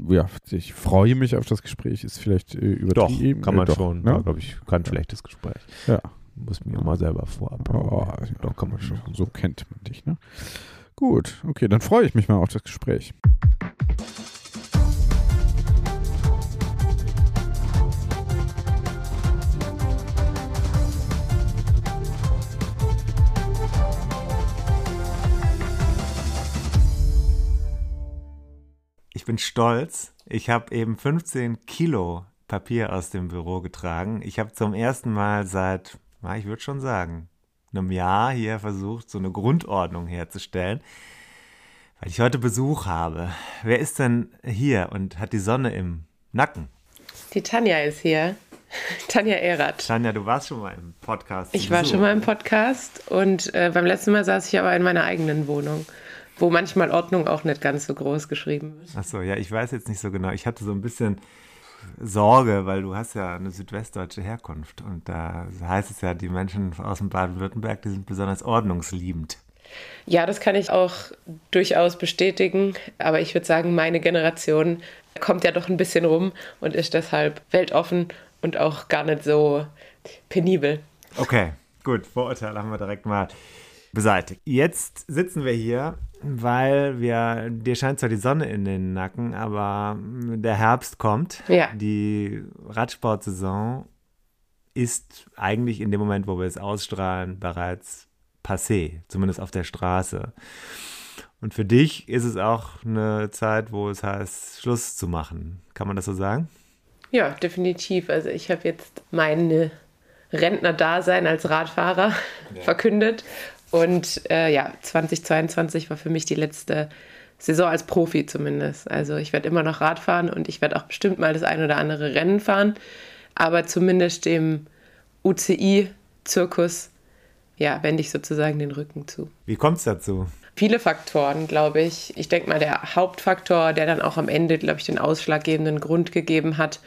ja, ich freue mich auf das Gespräch, ist vielleicht äh, Doch, übertrieben. kann man äh, doch, schon. Ne? Glaube ich, kein schlechtes Gespräch. Ja. Muss mir mal selber vorab. Oh, doch, kann man schon. So kennt man dich, ne? Gut, okay, dann freue ich mich mal auf das Gespräch. Ich bin stolz. Ich habe eben 15 Kilo Papier aus dem Büro getragen. Ich habe zum ersten Mal seit, ich würde schon sagen, einem Jahr hier versucht, so eine Grundordnung herzustellen, weil ich heute Besuch habe. Wer ist denn hier und hat die Sonne im Nacken? Die Tanja ist hier. Tanja Erath. Tanja, du warst schon mal im Podcast. Ich war Besuch. schon mal im Podcast und äh, beim letzten Mal saß ich aber in meiner eigenen Wohnung, wo manchmal Ordnung auch nicht ganz so groß geschrieben wird. Achso, ja, ich weiß jetzt nicht so genau. Ich hatte so ein bisschen Sorge, weil du hast ja eine südwestdeutsche Herkunft und da heißt es ja, die Menschen aus dem Baden-Württemberg, die sind besonders ordnungsliebend. Ja, das kann ich auch durchaus bestätigen, aber ich würde sagen, meine Generation kommt ja doch ein bisschen rum und ist deshalb weltoffen und auch gar nicht so penibel. Okay, gut, Vorurteile haben wir direkt mal beseitigt. Jetzt sitzen wir hier, weil wir, dir scheint zwar die Sonne in den Nacken, aber der Herbst kommt. Ja. Die Radsportsaison ist eigentlich in dem Moment, wo wir es ausstrahlen, bereits passé, zumindest auf der Straße. Und für dich ist es auch eine Zeit, wo es heißt, Schluss zu machen. Kann man das so sagen? Ja, definitiv. Also ich habe jetzt meine Rentner-Dasein als Radfahrer ja. verkündet. Und äh, ja, 2022 war für mich die letzte Saison als Profi zumindest. Also ich werde immer noch Rad fahren und ich werde auch bestimmt mal das ein oder andere Rennen fahren. Aber zumindest dem UCI-Zirkus, ja, wende ich sozusagen den Rücken zu. Wie kommt es dazu? Viele Faktoren, glaube ich. Ich denke mal, der Hauptfaktor, der dann auch am Ende, glaube ich, den ausschlaggebenden Grund gegeben hat,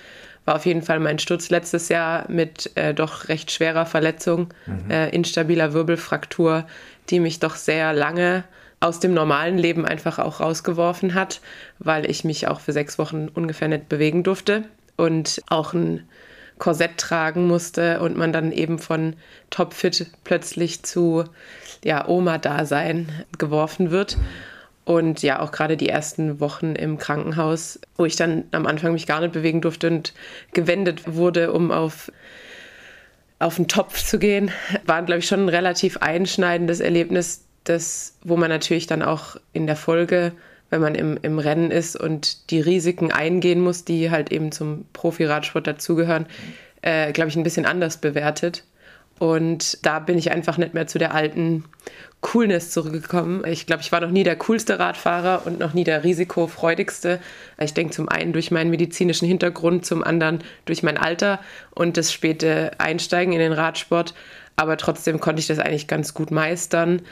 war auf jeden Fall mein Sturz letztes Jahr mit äh, doch recht schwerer Verletzung, mhm. äh, instabiler Wirbelfraktur, die mich doch sehr lange aus dem normalen Leben einfach auch rausgeworfen hat, weil ich mich auch für sechs Wochen ungefähr nicht bewegen durfte und auch ein Korsett tragen musste und man dann eben von topfit plötzlich zu ja, Oma-Dasein geworfen wird. Und ja, auch gerade die ersten Wochen im Krankenhaus, wo ich dann am Anfang mich gar nicht bewegen durfte und gewendet wurde, um auf, auf den Topf zu gehen, war, glaube ich, schon ein relativ einschneidendes Erlebnis, das, wo man natürlich dann auch in der Folge, wenn man im, im Rennen ist und die Risiken eingehen muss, die halt eben zum Profi-Radsport dazugehören, äh, glaube ich, ein bisschen anders bewertet. Und da bin ich einfach nicht mehr zu der alten Coolness zurückgekommen. Ich glaube, ich war noch nie der coolste Radfahrer und noch nie der risikofreudigste. Ich denke zum einen durch meinen medizinischen Hintergrund, zum anderen durch mein Alter und das späte Einsteigen in den Radsport. Aber trotzdem konnte ich das eigentlich ganz gut meistern.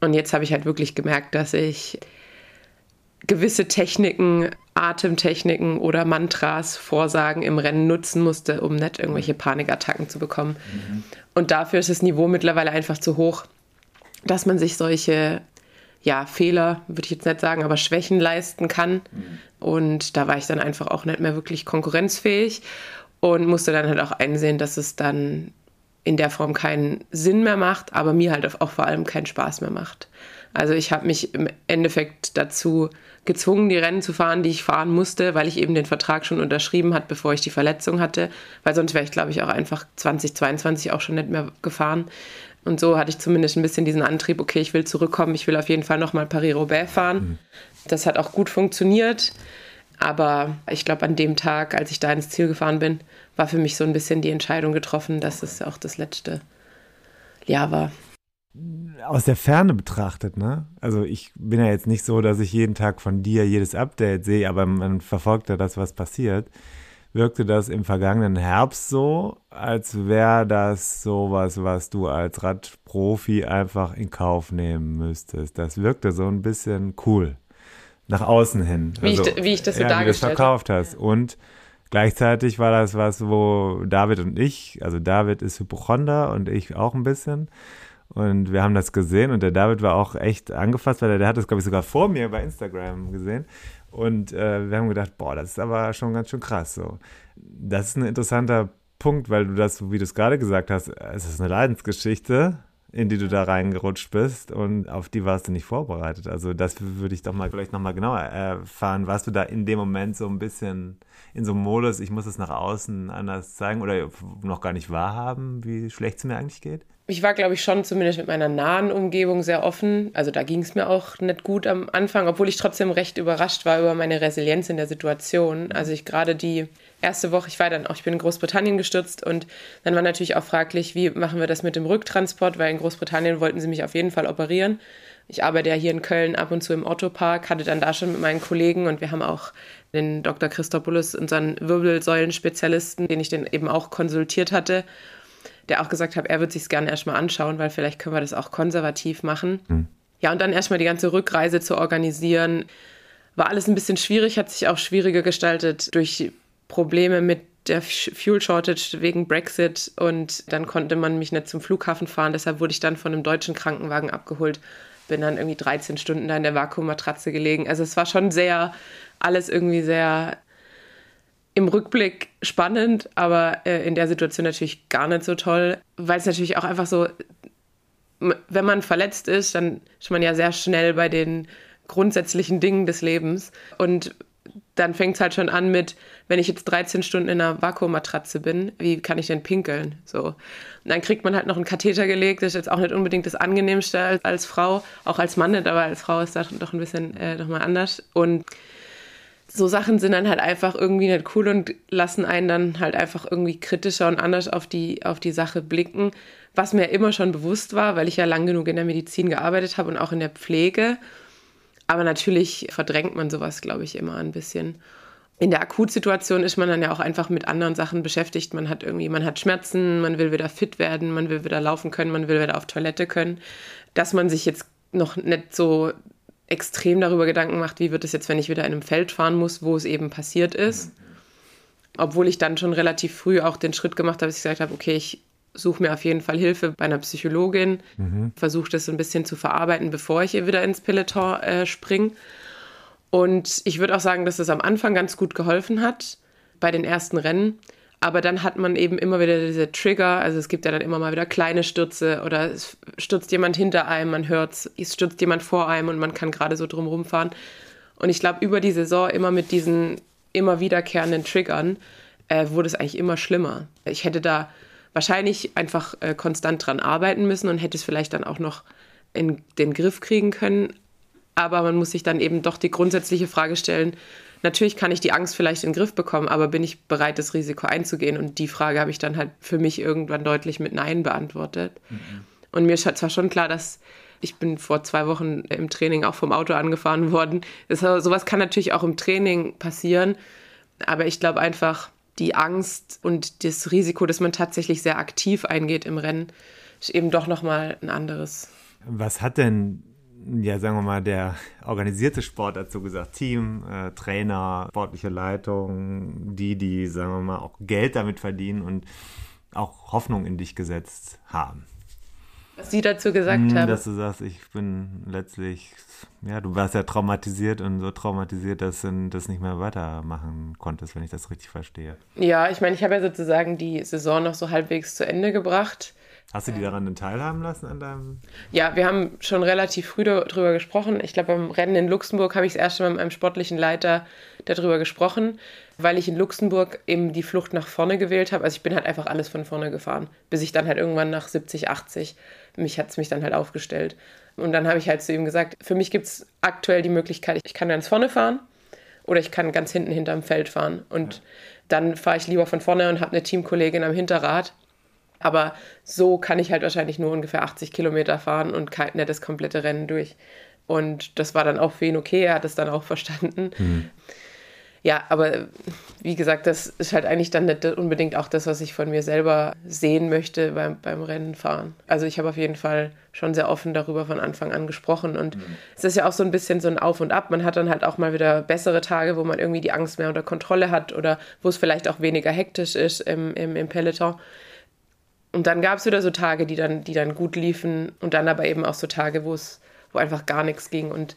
Und jetzt habe ich halt wirklich gemerkt, dass ich gewisse Techniken, Atemtechniken oder Mantras, Vorsagen im Rennen nutzen musste, um nicht irgendwelche Panikattacken zu bekommen. Mhm. Und dafür ist das Niveau mittlerweile einfach zu hoch, dass man sich solche ja, Fehler, würde ich jetzt nicht sagen, aber Schwächen leisten kann. Mhm. Und da war ich dann einfach auch nicht mehr wirklich konkurrenzfähig und musste dann halt auch einsehen, dass es dann in der Form keinen Sinn mehr macht, aber mir halt auch vor allem keinen Spaß mehr macht. Also ich habe mich im Endeffekt dazu gezwungen, die Rennen zu fahren, die ich fahren musste, weil ich eben den Vertrag schon unterschrieben hatte, bevor ich die Verletzung hatte. Weil sonst wäre ich, glaube ich, auch einfach 2022 auch schon nicht mehr gefahren. Und so hatte ich zumindest ein bisschen diesen Antrieb, okay, ich will zurückkommen, ich will auf jeden Fall nochmal Paris-Roubaix fahren. Mhm. Das hat auch gut funktioniert. Aber ich glaube, an dem Tag, als ich da ins Ziel gefahren bin, war für mich so ein bisschen die Entscheidung getroffen, dass es auch das letzte Jahr war aus der Ferne betrachtet, ne? Also ich bin ja jetzt nicht so, dass ich jeden Tag von dir jedes Update sehe, aber man verfolgt ja das, was passiert. Wirkte das im vergangenen Herbst so, als wäre das sowas, was du als Radprofi einfach in Kauf nehmen müsstest. Das wirkte so ein bisschen cool. Nach außen hin. Wie, also, ich, wie ich das so ja, dargestellt habe. verkauft hast. Ja. Und gleichzeitig war das was, wo David und ich, also David ist Hypochonder und ich auch ein bisschen und wir haben das gesehen und der David war auch echt angefasst, weil der, hat das, glaube ich, sogar vor mir bei Instagram gesehen. Und äh, wir haben gedacht, boah, das ist aber schon ganz schön krass. So. Das ist ein interessanter Punkt, weil du das, wie du es gerade gesagt hast, es ist eine Leidensgeschichte, in die du da reingerutscht bist und auf die warst du nicht vorbereitet. Also das würde ich doch mal vielleicht nochmal genauer erfahren. Warst du da in dem Moment so ein bisschen in so einem Modus, ich muss es nach außen anders zeigen oder noch gar nicht wahrhaben, wie schlecht es mir eigentlich geht? Ich war, glaube ich, schon zumindest mit meiner nahen Umgebung sehr offen. Also da ging es mir auch nicht gut am Anfang, obwohl ich trotzdem recht überrascht war über meine Resilienz in der Situation. Also ich gerade die erste Woche, ich war dann auch, ich bin in Großbritannien gestürzt und dann war natürlich auch fraglich, wie machen wir das mit dem Rücktransport, weil in Großbritannien wollten sie mich auf jeden Fall operieren. Ich arbeite ja hier in Köln ab und zu im Otto-Park, hatte dann da schon mit meinen Kollegen und wir haben auch den Dr. Christopoulos, unseren Wirbelsäulenspezialisten, den ich dann eben auch konsultiert hatte der auch gesagt hat, er wird sich es gerne erstmal anschauen, weil vielleicht können wir das auch konservativ machen. Mhm. Ja, und dann erstmal die ganze Rückreise zu organisieren, war alles ein bisschen schwierig, hat sich auch schwieriger gestaltet durch Probleme mit der Fuel Shortage wegen Brexit und dann konnte man mich nicht zum Flughafen fahren, deshalb wurde ich dann von einem deutschen Krankenwagen abgeholt. Bin dann irgendwie 13 Stunden da in der Vakuummatratze gelegen. Also es war schon sehr, alles irgendwie sehr im Rückblick spannend, aber äh, in der Situation natürlich gar nicht so toll, weil es natürlich auch einfach so, wenn man verletzt ist, dann ist man ja sehr schnell bei den grundsätzlichen Dingen des Lebens. Und dann fängt es halt schon an mit, wenn ich jetzt 13 Stunden in einer Vakuummatratze bin, wie kann ich denn pinkeln? So. Und dann kriegt man halt noch einen Katheter gelegt, das ist jetzt auch nicht unbedingt das Angenehmste als, als Frau, auch als Mann nicht, aber als Frau ist das doch ein bisschen äh, nochmal anders. Und so Sachen sind dann halt einfach irgendwie nicht cool und lassen einen dann halt einfach irgendwie kritischer und anders auf die, auf die Sache blicken, was mir immer schon bewusst war, weil ich ja lang genug in der Medizin gearbeitet habe und auch in der Pflege. Aber natürlich verdrängt man sowas, glaube ich, immer ein bisschen. In der Akutsituation ist man dann ja auch einfach mit anderen Sachen beschäftigt. Man hat irgendwie, man hat Schmerzen, man will wieder fit werden, man will wieder laufen können, man will wieder auf Toilette können. Dass man sich jetzt noch nicht so extrem darüber Gedanken macht, wie wird es jetzt, wenn ich wieder in einem Feld fahren muss, wo es eben passiert ist. Obwohl ich dann schon relativ früh auch den Schritt gemacht habe, dass ich gesagt habe, okay, ich suche mir auf jeden Fall Hilfe bei einer Psychologin, mhm. versuche das so ein bisschen zu verarbeiten, bevor ich wieder ins Peloton äh, springe. Und ich würde auch sagen, dass es am Anfang ganz gut geholfen hat bei den ersten Rennen. Aber dann hat man eben immer wieder diese Trigger. Also es gibt ja dann immer mal wieder kleine Stürze oder es stürzt jemand hinter einem, man hört es, stürzt jemand vor einem und man kann gerade so drum fahren. Und ich glaube, über die Saison immer mit diesen immer wiederkehrenden Triggern äh, wurde es eigentlich immer schlimmer. Ich hätte da wahrscheinlich einfach äh, konstant dran arbeiten müssen und hätte es vielleicht dann auch noch in den Griff kriegen können. Aber man muss sich dann eben doch die grundsätzliche Frage stellen, natürlich kann ich die Angst vielleicht in den Griff bekommen, aber bin ich bereit, das Risiko einzugehen? Und die Frage habe ich dann halt für mich irgendwann deutlich mit Nein beantwortet. Mhm. Und mir ist zwar schon klar, dass ich bin vor zwei Wochen im Training auch vom Auto angefahren worden. Das, sowas kann natürlich auch im Training passieren. Aber ich glaube einfach, die Angst und das Risiko, dass man tatsächlich sehr aktiv eingeht im Rennen, ist eben doch nochmal ein anderes. Was hat denn, ja, sagen wir mal, der organisierte Sport dazu gesagt? Team, äh, Trainer, sportliche Leitung, die, die, sagen wir mal, auch Geld damit verdienen und auch Hoffnung in dich gesetzt haben. Was Sie dazu gesagt hm, haben. Dass du sagst, ich bin letztlich, ja, du warst ja traumatisiert und so traumatisiert, dass du das nicht mehr weitermachen konntest, wenn ich das richtig verstehe. Ja, ich meine, ich habe ja sozusagen die Saison noch so halbwegs zu Ende gebracht. Hast du die daran denn teilhaben lassen an deinem? Ja, wir haben schon relativ früh darüber gesprochen. Ich glaube, beim Rennen in Luxemburg habe ich das erste Mal mit einem sportlichen Leiter darüber gesprochen, weil ich in Luxemburg eben die Flucht nach vorne gewählt habe. Also ich bin halt einfach alles von vorne gefahren, bis ich dann halt irgendwann nach 70, 80 mich hat es mich dann halt aufgestellt. Und dann habe ich halt zu ihm gesagt, für mich gibt es aktuell die Möglichkeit, ich kann ganz vorne fahren oder ich kann ganz hinten hinterm Feld fahren. Und ja. dann fahre ich lieber von vorne und habe eine Teamkollegin am Hinterrad. Aber so kann ich halt wahrscheinlich nur ungefähr 80 Kilometer fahren und kein, nicht das komplette Rennen durch. Und das war dann auch für ihn okay, er hat es dann auch verstanden. Mhm ja, aber wie gesagt, das ist halt eigentlich dann nicht unbedingt auch das, was ich von mir selber sehen möchte beim, beim Rennen fahren. Also ich habe auf jeden Fall schon sehr offen darüber von Anfang an gesprochen und mhm. es ist ja auch so ein bisschen so ein Auf und Ab. Man hat dann halt auch mal wieder bessere Tage, wo man irgendwie die Angst mehr unter Kontrolle hat oder wo es vielleicht auch weniger hektisch ist im, im, im Peloton. Und dann gab es wieder so Tage, die dann, die dann gut liefen und dann aber eben auch so Tage, wo es, wo einfach gar nichts ging und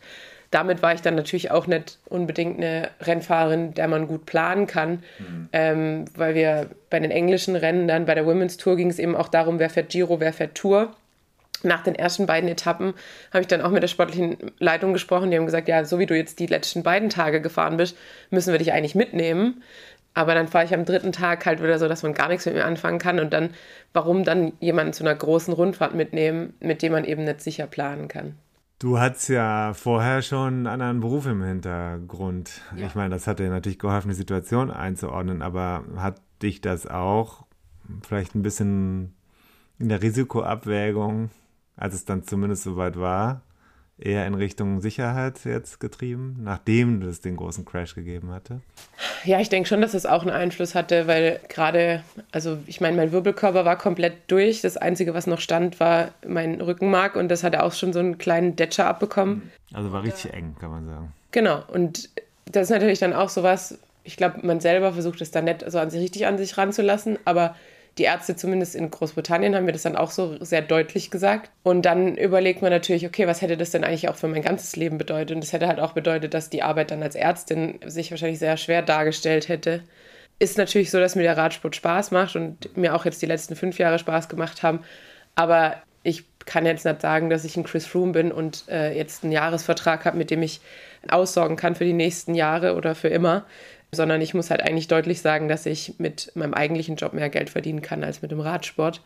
damit war ich dann natürlich auch nicht unbedingt eine Rennfahrerin, der man gut planen kann, mhm. ähm, weil wir bei den englischen Rennen dann bei der Women's Tour ging es eben auch darum, wer fährt Giro, wer fährt Tour. Nach den ersten beiden Etappen habe ich dann auch mit der sportlichen Leitung gesprochen. Die haben gesagt, ja, so wie du jetzt die letzten beiden Tage gefahren bist, müssen wir dich eigentlich mitnehmen. Aber dann fahre ich am dritten Tag halt wieder so, dass man gar nichts mit mir anfangen kann. Und dann, warum dann jemanden zu einer großen Rundfahrt mitnehmen, mit dem man eben nicht sicher planen kann? Du hattest ja vorher schon einen anderen Beruf im Hintergrund. Ja. Ich meine, das hat dir natürlich geholfen, die Situation einzuordnen, aber hat dich das auch vielleicht ein bisschen in der Risikoabwägung, als es dann zumindest soweit war, eher in Richtung Sicherheit jetzt getrieben, nachdem es den großen Crash gegeben hatte? Ja, ich denke schon, dass es auch einen Einfluss hatte, weil gerade, also ich meine, mein Wirbelkörper war komplett durch. Das Einzige, was noch stand, war mein Rückenmark und das hat er auch schon so einen kleinen Detscher abbekommen. Also war richtig eng, kann man sagen. Genau, und das ist natürlich dann auch sowas, ich glaube, man selber versucht es dann nicht so an sich richtig an sich ranzulassen, aber die Ärzte zumindest in Großbritannien haben mir das dann auch so sehr deutlich gesagt. Und dann überlegt man natürlich, okay, was hätte das denn eigentlich auch für mein ganzes Leben bedeutet? Und das hätte halt auch bedeutet, dass die Arbeit dann als Ärztin sich wahrscheinlich sehr schwer dargestellt hätte. Ist natürlich so, dass mir der Radsport Spaß macht und mir auch jetzt die letzten fünf Jahre Spaß gemacht haben. Aber ich kann jetzt nicht sagen, dass ich ein Chris Froome bin und äh, jetzt einen Jahresvertrag habe, mit dem ich aussorgen kann für die nächsten Jahre oder für immer, sondern ich muss halt eigentlich deutlich sagen, dass ich mit meinem eigentlichen Job mehr Geld verdienen kann als mit dem Radsport.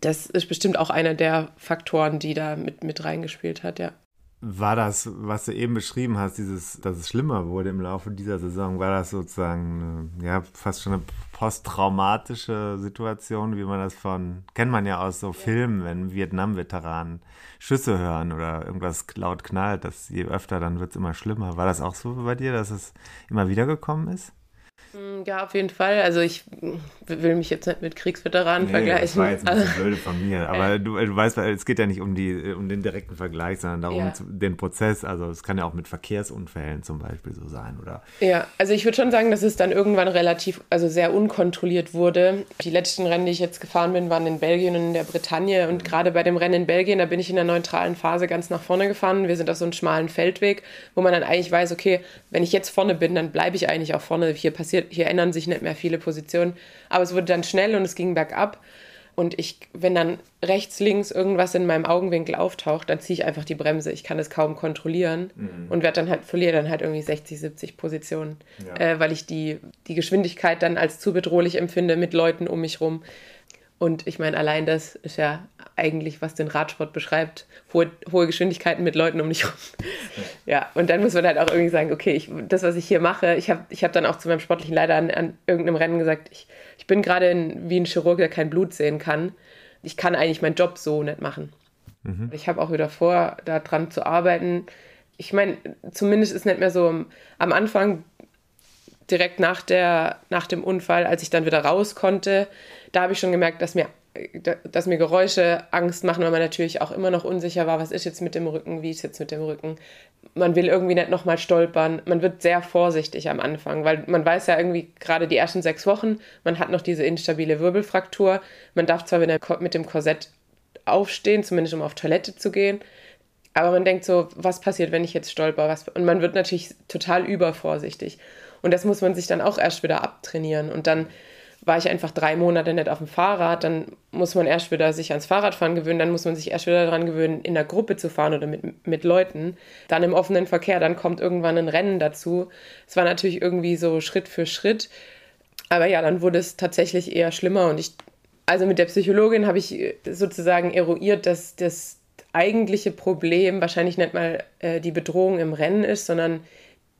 Das ist bestimmt auch einer der Faktoren, die da mit, mit reingespielt hat, ja. War das, was du eben beschrieben hast, dieses, dass es schlimmer wurde im Laufe dieser Saison, war das sozusagen ja, fast schon eine posttraumatische Situation, wie man das von, kennt man ja aus so Filmen, wenn Vietnam-Veteranen Schüsse hören oder irgendwas laut knallt, dass je öfter, dann wird es immer schlimmer. War das auch so bei dir, dass es immer wieder gekommen ist? Mm, ja, auf jeden Fall. Also ich will mich jetzt nicht mit Kriegsveteranen nee, vergleichen. Das war jetzt ein bisschen blöde von mir. Aber du, du weißt, es geht ja nicht um, die, um den direkten Vergleich, sondern darum, ja. den Prozess. Also es kann ja auch mit Verkehrsunfällen zum Beispiel so sein, oder? Ja, also ich würde schon sagen, dass es dann irgendwann relativ, also sehr unkontrolliert wurde. Die letzten Rennen, die ich jetzt gefahren bin, waren in Belgien und in der Bretagne. Und mhm. gerade bei dem Rennen in Belgien, da bin ich in der neutralen Phase ganz nach vorne gefahren. Wir sind auf so einem schmalen Feldweg, wo man dann eigentlich weiß, okay, wenn ich jetzt vorne bin, dann bleibe ich eigentlich auch vorne. Hier passiert hier ändern sich nicht mehr viele Positionen. Aber es wurde dann schnell und es ging bergab. Und ich, wenn dann rechts, links irgendwas in meinem Augenwinkel auftaucht, dann ziehe ich einfach die Bremse. Ich kann es kaum kontrollieren mhm. und werde dann halt, verliere dann halt irgendwie 60, 70 Positionen, ja. äh, weil ich die, die Geschwindigkeit dann als zu bedrohlich empfinde mit Leuten um mich rum. Und ich meine, allein das ist ja eigentlich, was den Radsport beschreibt. Hohe, hohe Geschwindigkeiten mit Leuten um dich rum. ja, und dann muss man halt auch irgendwie sagen, okay, ich, das, was ich hier mache, ich habe ich hab dann auch zu meinem sportlichen Leiter an, an irgendeinem Rennen gesagt, ich, ich bin gerade wie ein Chirurg, der kein Blut sehen kann. Ich kann eigentlich meinen Job so nicht machen. Mhm. Ich habe auch wieder vor, daran zu arbeiten. Ich meine, zumindest ist nicht mehr so am Anfang direkt nach, der, nach dem Unfall, als ich dann wieder raus konnte, da habe ich schon gemerkt, dass mir, dass mir Geräusche Angst machen, weil man natürlich auch immer noch unsicher war, was ist jetzt mit dem Rücken, wie ist jetzt mit dem Rücken. Man will irgendwie nicht nochmal stolpern. Man wird sehr vorsichtig am Anfang, weil man weiß ja irgendwie gerade die ersten sechs Wochen, man hat noch diese instabile Wirbelfraktur. Man darf zwar mit dem Korsett aufstehen, zumindest um auf Toilette zu gehen, aber man denkt so, was passiert, wenn ich jetzt stolper? Was? Und man wird natürlich total übervorsichtig. Und das muss man sich dann auch erst wieder abtrainieren. Und dann war ich einfach drei Monate nicht auf dem Fahrrad, dann muss man erst wieder sich ans Fahrradfahren gewöhnen, dann muss man sich erst wieder daran gewöhnen, in der Gruppe zu fahren oder mit, mit Leuten. Dann im offenen Verkehr, dann kommt irgendwann ein Rennen dazu. Es war natürlich irgendwie so Schritt für Schritt. Aber ja, dann wurde es tatsächlich eher schlimmer und ich, also mit der Psychologin habe ich sozusagen eruiert, dass das eigentliche Problem wahrscheinlich nicht mal äh, die Bedrohung im Rennen ist, sondern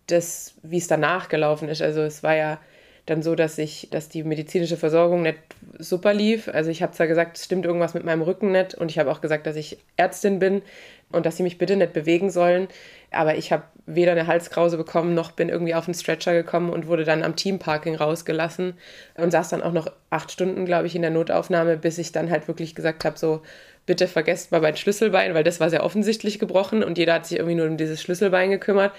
das, wie es danach gelaufen ist. Also es war ja dann so, dass ich, dass die medizinische Versorgung nicht super lief. Also ich habe zwar gesagt, es stimmt irgendwas mit meinem Rücken nicht und ich habe auch gesagt, dass ich Ärztin bin und dass sie mich bitte nicht bewegen sollen. Aber ich habe weder eine Halskrause bekommen, noch bin irgendwie auf den Stretcher gekommen und wurde dann am Teamparking rausgelassen und saß dann auch noch acht Stunden, glaube ich, in der Notaufnahme, bis ich dann halt wirklich gesagt habe, so, bitte vergesst mal mein Schlüsselbein, weil das war sehr offensichtlich gebrochen und jeder hat sich irgendwie nur um dieses Schlüsselbein gekümmert,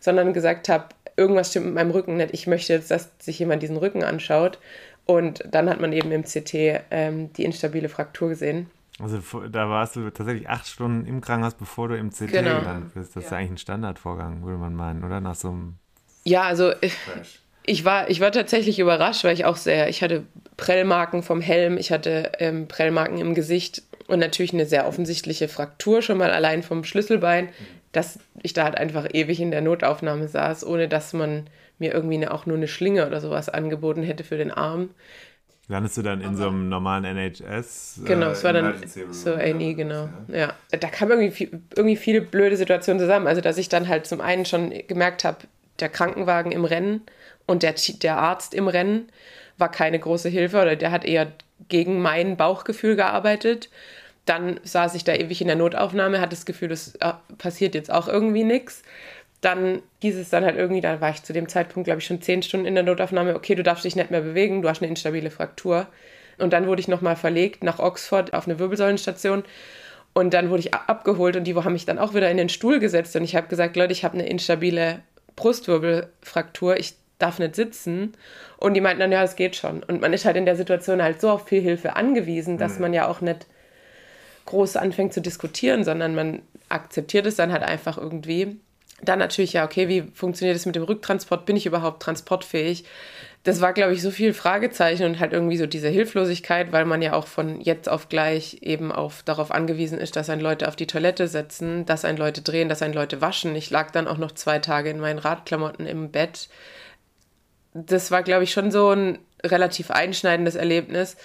sondern gesagt habe, irgendwas stimmt mit meinem Rücken nicht. Ich möchte jetzt, dass sich jemand diesen Rücken anschaut. Und dann hat man eben im CT ähm, die instabile Fraktur gesehen. Also da warst du tatsächlich acht Stunden im Krankenhaus, bevor du im CT genau. gelandet bist. Das ja. ist eigentlich ein Standardvorgang, würde man meinen, oder? Nach so einem. Ja, also ich, ich, war, ich war tatsächlich überrascht, weil ich auch sehr, ich hatte Prellmarken vom Helm, ich hatte ähm, Prellmarken im Gesicht und natürlich eine sehr offensichtliche Fraktur schon mal allein vom Schlüsselbein. Dass ich da halt einfach ewig in der Notaufnahme saß, ohne dass man mir irgendwie eine, auch nur eine Schlinge oder sowas angeboten hätte für den Arm. Landest du dann in so einem normalen NHS? Genau, äh, es war dann so A&E, genau. Ja. ja. da kam irgendwie, viel, irgendwie viele blöde Situationen zusammen. Also, dass ich dann halt zum einen schon gemerkt habe, der Krankenwagen im Rennen und der, der Arzt im Rennen war keine große Hilfe oder der hat eher gegen mein Bauchgefühl gearbeitet dann saß ich da ewig in der Notaufnahme, hatte das Gefühl, das äh, passiert jetzt auch irgendwie nichts. Dann hieß es dann halt irgendwie, da war ich zu dem Zeitpunkt, glaube ich, schon zehn Stunden in der Notaufnahme, okay, du darfst dich nicht mehr bewegen, du hast eine instabile Fraktur. Und dann wurde ich nochmal verlegt nach Oxford auf eine Wirbelsäulenstation. Und dann wurde ich abgeholt und die haben mich dann auch wieder in den Stuhl gesetzt. Und ich habe gesagt, Leute, ich habe eine instabile Brustwirbelfraktur, ich darf nicht sitzen. Und die meinten dann, ja, es geht schon. Und man ist halt in der Situation halt so auf viel Hilfe angewiesen, dass mhm. man ja auch nicht groß anfängt zu diskutieren, sondern man akzeptiert es dann halt einfach irgendwie. Dann natürlich, ja, okay, wie funktioniert es mit dem Rücktransport? Bin ich überhaupt transportfähig? das war, glaube ich, so viel Fragezeichen und halt irgendwie so diese Hilflosigkeit, weil man ja auch von jetzt auf gleich eben auf, darauf angewiesen ist, dass ein Leute auf die Toilette setzen, dass ein Leute drehen, dass ein Leute waschen. Ich lag dann auch noch zwei Tage in meinen Radklamotten im Bett. Das war, glaube ich, schon so ein relativ einschneidendes Erlebnis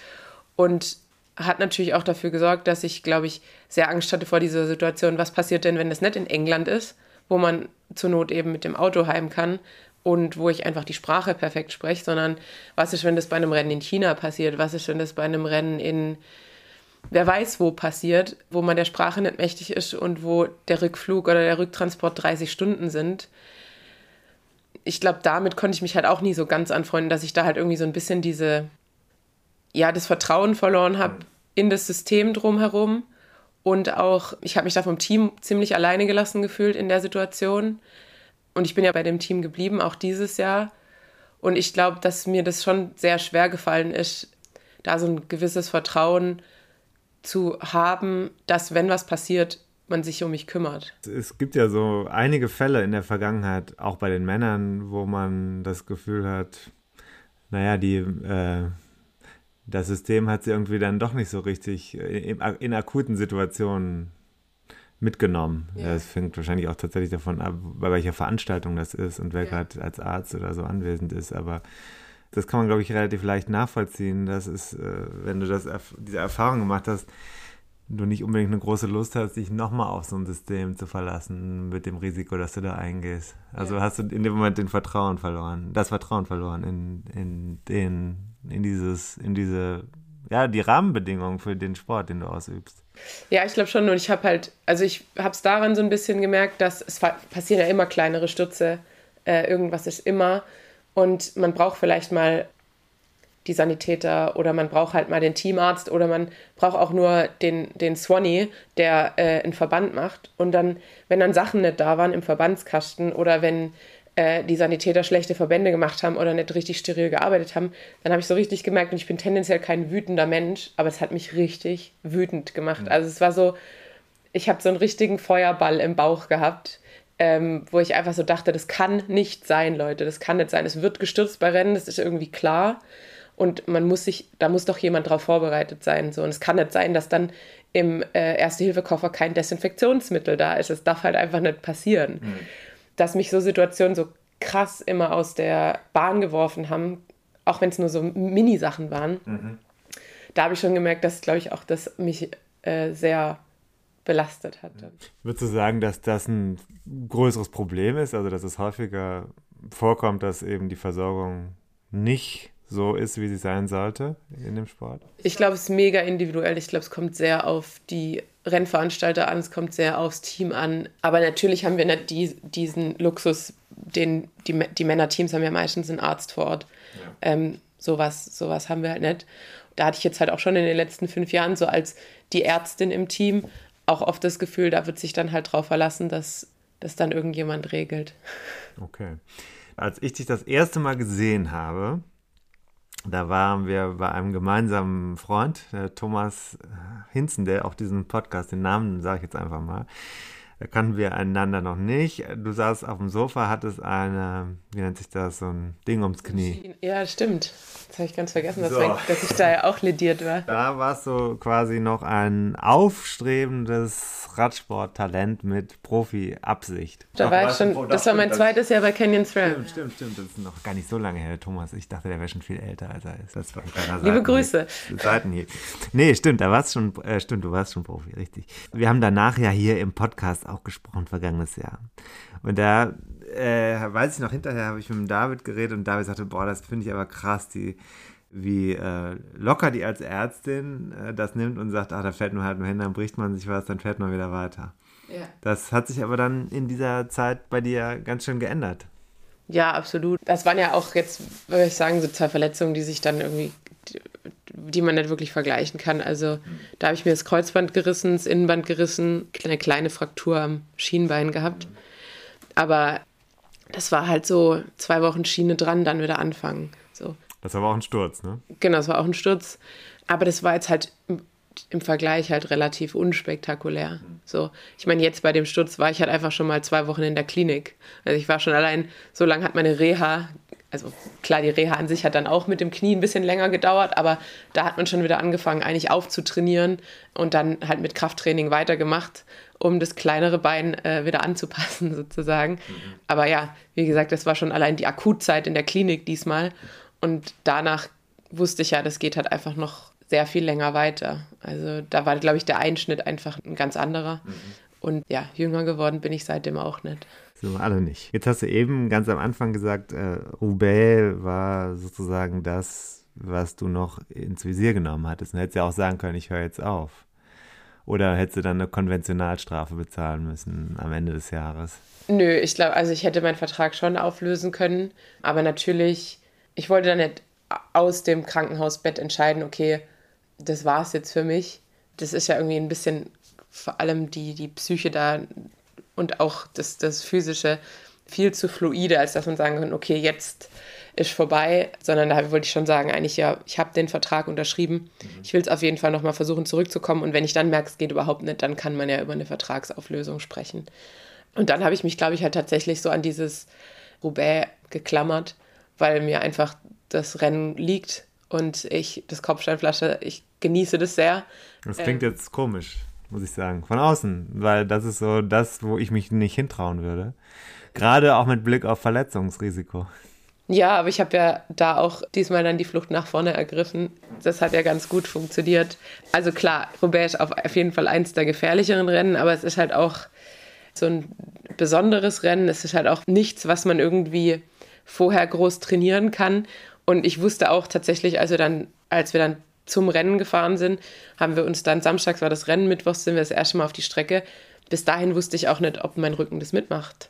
und hat natürlich auch dafür gesorgt, dass ich, glaube ich, sehr Angst hatte vor dieser Situation. Was passiert denn, wenn das nicht in England ist, wo man zur Not eben mit dem Auto heim kann? und wo ich einfach die Sprache perfekt spreche, sondern was ist, wenn das bei einem Rennen in China passiert? Was ist, wenn das bei einem Rennen in wer weiß wo passiert, wo man der Sprache nicht mächtig ist und wo der Rückflug oder der Rücktransport 30 Stunden sind? Ich glaube, damit konnte ich mich halt auch nie so ganz anfreunden, dass ich da halt irgendwie so ein bisschen diese, ja, das Vertrauen verloren habe in das System drumherum. Und auch, ich habe mich da vom Team ziemlich alleine gelassen gefühlt in der Situation. Und ich bin ja bei dem Team geblieben, auch dieses Jahr. Und ich glaube, dass mir das schon sehr schwer gefallen ist, da so ein gewisses Vertrauen zu haben, dass wenn was passiert, man sich um mich kümmert. Es gibt ja so einige Fälle in der Vergangenheit, auch bei den Männern, wo man das Gefühl hat, naja, die, äh, das System hat sie irgendwie dann doch nicht so richtig in, in akuten Situationen mitgenommen. Ja. Das fängt wahrscheinlich auch tatsächlich davon ab, bei welcher Veranstaltung das ist und wer ja. gerade als Arzt oder so anwesend ist. Aber das kann man, glaube ich, relativ leicht nachvollziehen. Das ist, äh, wenn du das, diese Erfahrung gemacht hast, du nicht unbedingt eine große Lust hast, dich nochmal auf so ein System zu verlassen mit dem Risiko, dass du da eingehst. Also ja. hast du in dem Moment den Vertrauen verloren, das Vertrauen verloren in, in den, in dieses, in diese, ja, die Rahmenbedingungen für den Sport, den du ausübst. Ja, ich glaube schon. Und ich habe halt, also ich habe es daran so ein bisschen gemerkt, dass es passieren ja immer kleinere Stürze. Äh, irgendwas ist immer. Und man braucht vielleicht mal die Sanitäter oder man braucht halt mal den Teamarzt oder man braucht auch nur den, den Swanny, der äh, einen Verband macht. Und dann, wenn dann Sachen nicht da waren im Verbandskasten oder wenn äh, die Sanitäter schlechte Verbände gemacht haben oder nicht richtig steril gearbeitet haben, dann habe ich so richtig gemerkt, und ich bin tendenziell kein wütender Mensch, aber es hat mich richtig wütend gemacht. Mhm. Also es war so, ich habe so einen richtigen Feuerball im Bauch gehabt, ähm, wo ich einfach so dachte, das kann nicht sein, Leute, das kann nicht sein. Es wird gestürzt bei Rennen, das ist irgendwie klar. Und man muss sich, da muss doch jemand darauf vorbereitet sein. So. Und es kann nicht sein, dass dann im äh, Erste-Hilfe-Koffer kein Desinfektionsmittel da ist. Es darf halt einfach nicht passieren. Mhm dass mich so Situationen so krass immer aus der Bahn geworfen haben, auch wenn es nur so Mini-Sachen waren. Mhm. Da habe ich schon gemerkt, dass, glaube ich, auch das mich äh, sehr belastet hatte. Würdest du sagen, dass das ein größeres Problem ist, also dass es häufiger vorkommt, dass eben die Versorgung nicht so ist, wie sie sein sollte in dem Sport? Ich glaube, es ist mega individuell. Ich glaube, es kommt sehr auf die Rennveranstalter an, es kommt sehr aufs Team an. Aber natürlich haben wir nicht die, diesen Luxus, den die, die Männerteams haben ja meistens einen Arzt vor Ort. Ja. Ähm, sowas, sowas haben wir halt nicht. Da hatte ich jetzt halt auch schon in den letzten fünf Jahren so als die Ärztin im Team auch oft das Gefühl, da wird sich dann halt drauf verlassen, dass das dann irgendjemand regelt. Okay. Als ich dich das erste Mal gesehen habe, da waren wir bei einem gemeinsamen Freund, Thomas Hinzen, der auch diesen Podcast, den Namen sage ich jetzt einfach mal, da kannten wir einander noch nicht. Du saßt auf dem Sofa, hattest eine, wie nennt sich das, so ein Ding ums Knie. Ja, stimmt. Das habe ich ganz vergessen, so. dass ich da ja auch lediert war. Da warst du quasi noch ein aufstrebendes Radsporttalent mit Profi-Absicht. Da war ich schon, das war mein zweites Jahr bei Canyon SRAM. Stimmt, stimmt, stimmt. Das ist noch gar nicht so lange her, Thomas. Ich dachte, der wäre schon viel älter, als er ist. Das war ein kleiner Liebe Grüße. Seitenhieb. Nee, stimmt, da warst schon, äh, stimmt, du warst schon Profi, richtig. Wir haben danach ja hier im Podcast auch gesprochen, vergangenes Jahr. Und da äh, weiß ich noch, hinterher habe ich mit dem David geredet und David sagte, boah, das finde ich aber krass, die, wie äh, locker die als Ärztin äh, das nimmt und sagt, ach, da fällt nur halt nur hin, dann bricht man sich was, dann fährt man wieder weiter. Ja. Das hat sich aber dann in dieser Zeit bei dir ganz schön geändert. Ja, absolut. Das waren ja auch jetzt, würde ich sagen, so zwei Verletzungen, die sich dann irgendwie, die man nicht wirklich vergleichen kann. Also da habe ich mir das Kreuzband gerissen, das Innenband gerissen, eine kleine Fraktur am Schienbein gehabt. Aber das war halt so zwei Wochen Schiene dran, dann wieder anfangen. So. Das war auch ein Sturz, ne? Genau, das war auch ein Sturz. Aber das war jetzt halt im Vergleich halt relativ unspektakulär. So, ich meine, jetzt bei dem Sturz war ich halt einfach schon mal zwei Wochen in der Klinik. Also ich war schon allein, so lange hat meine Reha also klar, die Reha an sich hat dann auch mit dem Knie ein bisschen länger gedauert, aber da hat man schon wieder angefangen, eigentlich aufzutrainieren und dann halt mit Krafttraining weitergemacht, um das kleinere Bein äh, wieder anzupassen sozusagen. Mhm. Aber ja, wie gesagt, das war schon allein die Akutzeit in der Klinik diesmal und danach wusste ich ja, das geht halt einfach noch sehr viel länger weiter. Also da war, glaube ich, der Einschnitt einfach ein ganz anderer. Mhm. Und ja, jünger geworden bin ich seitdem auch nicht. So, alle nicht. Jetzt hast du eben ganz am Anfang gesagt, äh, Roubaix war sozusagen das, was du noch ins Visier genommen hattest. Und hättest ja auch sagen können, ich höre jetzt auf. Oder hättest du dann eine Konventionalstrafe bezahlen müssen am Ende des Jahres? Nö, ich glaube, also ich hätte meinen Vertrag schon auflösen können. Aber natürlich, ich wollte dann nicht aus dem Krankenhausbett entscheiden, okay, das war es jetzt für mich. Das ist ja irgendwie ein bisschen vor allem die, die Psyche da und auch das, das Physische viel zu fluide, als dass man sagen kann, okay, jetzt ist vorbei, sondern da wollte ich schon sagen, eigentlich ja, ich habe den Vertrag unterschrieben. Mhm. Ich will es auf jeden Fall nochmal versuchen zurückzukommen und wenn ich dann merke, es geht überhaupt nicht, dann kann man ja über eine Vertragsauflösung sprechen. Und dann habe ich mich, glaube ich, halt tatsächlich so an dieses Roubaix geklammert, weil mir einfach das Rennen liegt und ich das Kopfsteinflasche, ich genieße das sehr. Das klingt ähm, jetzt komisch muss ich sagen. Von außen, weil das ist so das, wo ich mich nicht hintrauen würde. Gerade auch mit Blick auf Verletzungsrisiko. Ja, aber ich habe ja da auch diesmal dann die Flucht nach vorne ergriffen. Das hat ja ganz gut funktioniert. Also klar, Roubaix ist auf jeden Fall eins der gefährlicheren Rennen, aber es ist halt auch so ein besonderes Rennen. Es ist halt auch nichts, was man irgendwie vorher groß trainieren kann. Und ich wusste auch tatsächlich, also dann, als wir dann zum Rennen gefahren sind, haben wir uns dann, samstags war das Rennen, mittwochs sind wir das erste Mal auf die Strecke. Bis dahin wusste ich auch nicht, ob mein Rücken das mitmacht.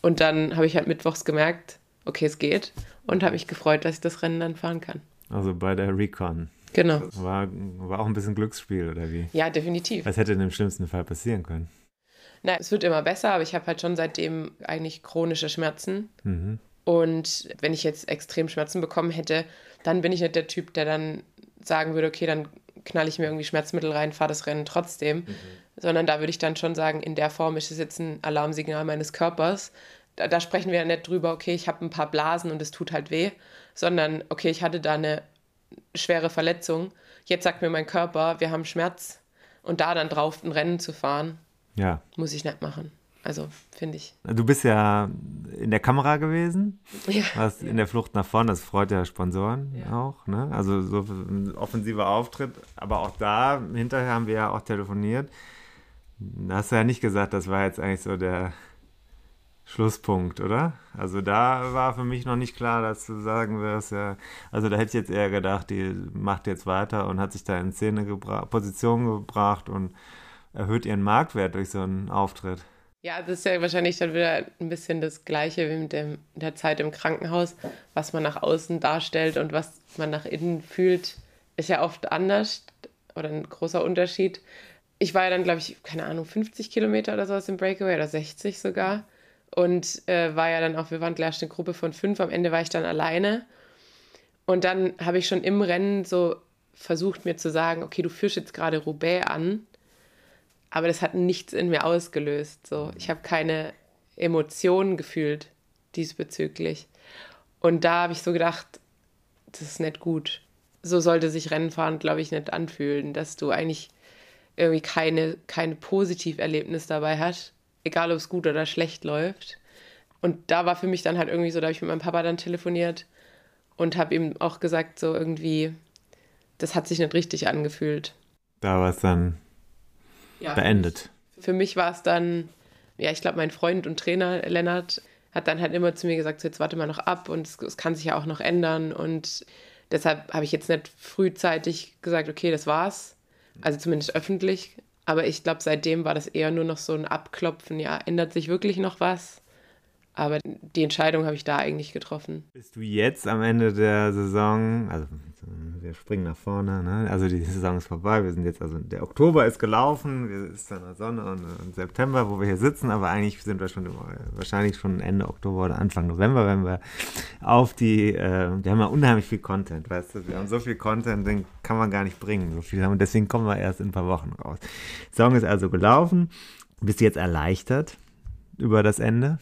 Und dann habe ich halt mittwochs gemerkt, okay, es geht. Und habe mich gefreut, dass ich das Rennen dann fahren kann. Also bei der Recon. Genau. War, war auch ein bisschen Glücksspiel, oder wie? Ja, definitiv. Was hätte denn im schlimmsten Fall passieren können? Na, es wird immer besser, aber ich habe halt schon seitdem eigentlich chronische Schmerzen. Mhm. Und wenn ich jetzt extrem Schmerzen bekommen hätte, dann bin ich nicht der Typ, der dann sagen würde, okay, dann knall ich mir irgendwie Schmerzmittel rein, fahre das Rennen trotzdem. Mhm. Sondern da würde ich dann schon sagen, in der Form ist es jetzt ein Alarmsignal meines Körpers. Da, da sprechen wir ja nicht drüber, okay, ich habe ein paar Blasen und es tut halt weh, sondern okay, ich hatte da eine schwere Verletzung. Jetzt sagt mir mein Körper, wir haben Schmerz. Und da dann drauf ein Rennen zu fahren, ja. muss ich nicht machen. Also, finde ich. Du bist ja in der Kamera gewesen. Ja. Warst in der Flucht nach vorne. Das freut ja Sponsoren ja. auch. Ne? Also, so ein offensiver Auftritt. Aber auch da, hinterher haben wir ja auch telefoniert. Da hast du ja nicht gesagt, das war jetzt eigentlich so der Schlusspunkt, oder? Also, da war für mich noch nicht klar, dass du sagen wirst, ja. Also, da hätte ich jetzt eher gedacht, die macht jetzt weiter und hat sich da in Szene gebracht, Position gebracht und erhöht ihren Marktwert durch so einen Auftritt. Ja, das ist ja wahrscheinlich dann wieder ein bisschen das Gleiche wie mit dem, der Zeit im Krankenhaus. Was man nach außen darstellt und was man nach innen fühlt, ist ja oft anders oder ein großer Unterschied. Ich war ja dann, glaube ich, keine Ahnung, 50 Kilometer oder sowas im Breakaway oder 60 sogar. Und äh, war ja dann auch, wir waren gleich eine Gruppe von fünf. Am Ende war ich dann alleine. Und dann habe ich schon im Rennen so versucht, mir zu sagen: Okay, du führst jetzt gerade Roubaix an aber das hat nichts in mir ausgelöst. So. Ich habe keine Emotionen gefühlt diesbezüglich. Und da habe ich so gedacht, das ist nicht gut. So sollte sich Rennfahren, glaube ich, nicht anfühlen, dass du eigentlich irgendwie keine, keine Positiverlebnis dabei hast, egal ob es gut oder schlecht läuft. Und da war für mich dann halt irgendwie so, da habe ich mit meinem Papa dann telefoniert und habe ihm auch gesagt, so irgendwie, das hat sich nicht richtig angefühlt. Da war es dann ja, beendet. Für mich war es dann, ja, ich glaube, mein Freund und Trainer Lennart hat dann halt immer zu mir gesagt, so, jetzt warte mal noch ab und es, es kann sich ja auch noch ändern und deshalb habe ich jetzt nicht frühzeitig gesagt, okay, das war's, also zumindest öffentlich, aber ich glaube, seitdem war das eher nur noch so ein Abklopfen, ja, ändert sich wirklich noch was? Aber die Entscheidung habe ich da eigentlich getroffen. Bist du jetzt am Ende der Saison, also wir springen nach vorne, ne? also die Saison ist vorbei, wir sind jetzt, also der Oktober ist gelaufen, wir ist dann Sonne und, und, September, wo wir hier sitzen, aber eigentlich sind wir schon wahrscheinlich schon Ende Oktober oder Anfang November, wenn wir auf die, äh, wir haben ja unheimlich viel Content, weißt du, wir haben so viel Content, den kann man gar nicht bringen, so viel haben und deswegen kommen wir erst in ein paar Wochen raus. Die Saison ist also gelaufen, bist du jetzt erleichtert über das Ende?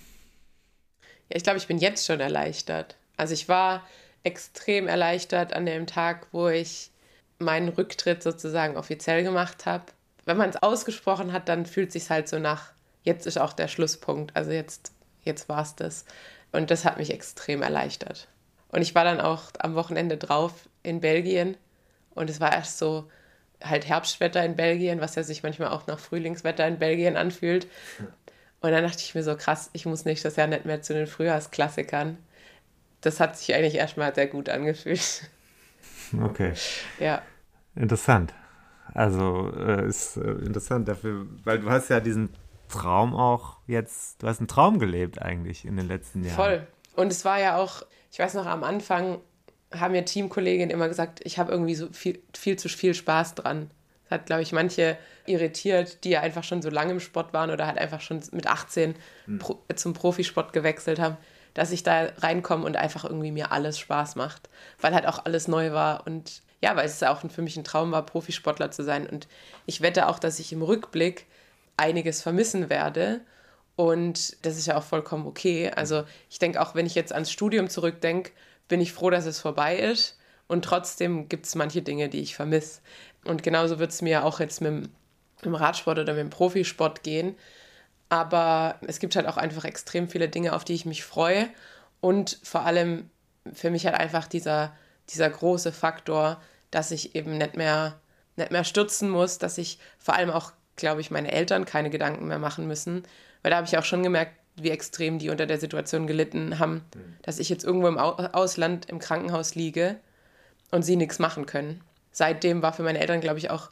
Ja, ich glaube, ich bin jetzt schon erleichtert. Also ich war extrem erleichtert an dem Tag, wo ich meinen Rücktritt sozusagen offiziell gemacht habe. Wenn man es ausgesprochen hat, dann fühlt sich halt so nach, jetzt ist auch der Schlusspunkt. Also jetzt, jetzt war es das. Und das hat mich extrem erleichtert. Und ich war dann auch am Wochenende drauf in Belgien und es war erst so halt Herbstwetter in Belgien, was ja sich manchmal auch nach Frühlingswetter in Belgien anfühlt. Und dann dachte ich mir so, krass, ich muss nächstes Jahr nicht mehr zu den Frühjahrsklassikern. Das hat sich eigentlich erstmal sehr gut angefühlt. Okay. Ja. Interessant. Also äh, ist äh, interessant dafür, weil du hast ja diesen Traum auch jetzt, du hast einen Traum gelebt eigentlich in den letzten Jahren. Voll. Und es war ja auch, ich weiß noch, am Anfang haben mir Teamkolleginnen immer gesagt, ich habe irgendwie so viel, viel zu viel Spaß dran. Das hat, glaube ich, manche irritiert, die ja einfach schon so lange im Sport waren oder halt einfach schon mit 18 mhm. Pro, zum Profisport gewechselt haben, dass ich da reinkomme und einfach irgendwie mir alles Spaß macht, weil halt auch alles neu war und ja, weil es ja auch für mich ein Traum war, Profisportler zu sein. Und ich wette auch, dass ich im Rückblick einiges vermissen werde. Und das ist ja auch vollkommen okay. Also ich denke auch, wenn ich jetzt ans Studium zurückdenke, bin ich froh, dass es vorbei ist. Und trotzdem gibt es manche Dinge, die ich vermisse. Und genauso wird es mir auch jetzt mit dem, Radsport oder mit dem Profisport gehen. Aber es gibt halt auch einfach extrem viele Dinge, auf die ich mich freue. Und vor allem für mich halt einfach dieser, dieser große Faktor, dass ich eben nicht mehr, nicht mehr stürzen muss, dass ich vor allem auch, glaube ich, meine Eltern keine Gedanken mehr machen müssen. Weil da habe ich auch schon gemerkt, wie extrem die unter der Situation gelitten haben, mhm. dass ich jetzt irgendwo im Ausland im Krankenhaus liege und sie nichts machen können. Seitdem war für meine Eltern, glaube ich, auch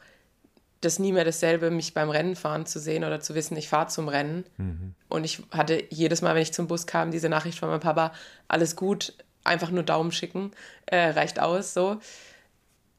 das nie mehr dasselbe, mich beim Rennen fahren zu sehen oder zu wissen, ich fahre zum Rennen. Mhm. Und ich hatte jedes Mal, wenn ich zum Bus kam, diese Nachricht von meinem Papa, alles gut, einfach nur Daumen schicken, äh, reicht aus, so.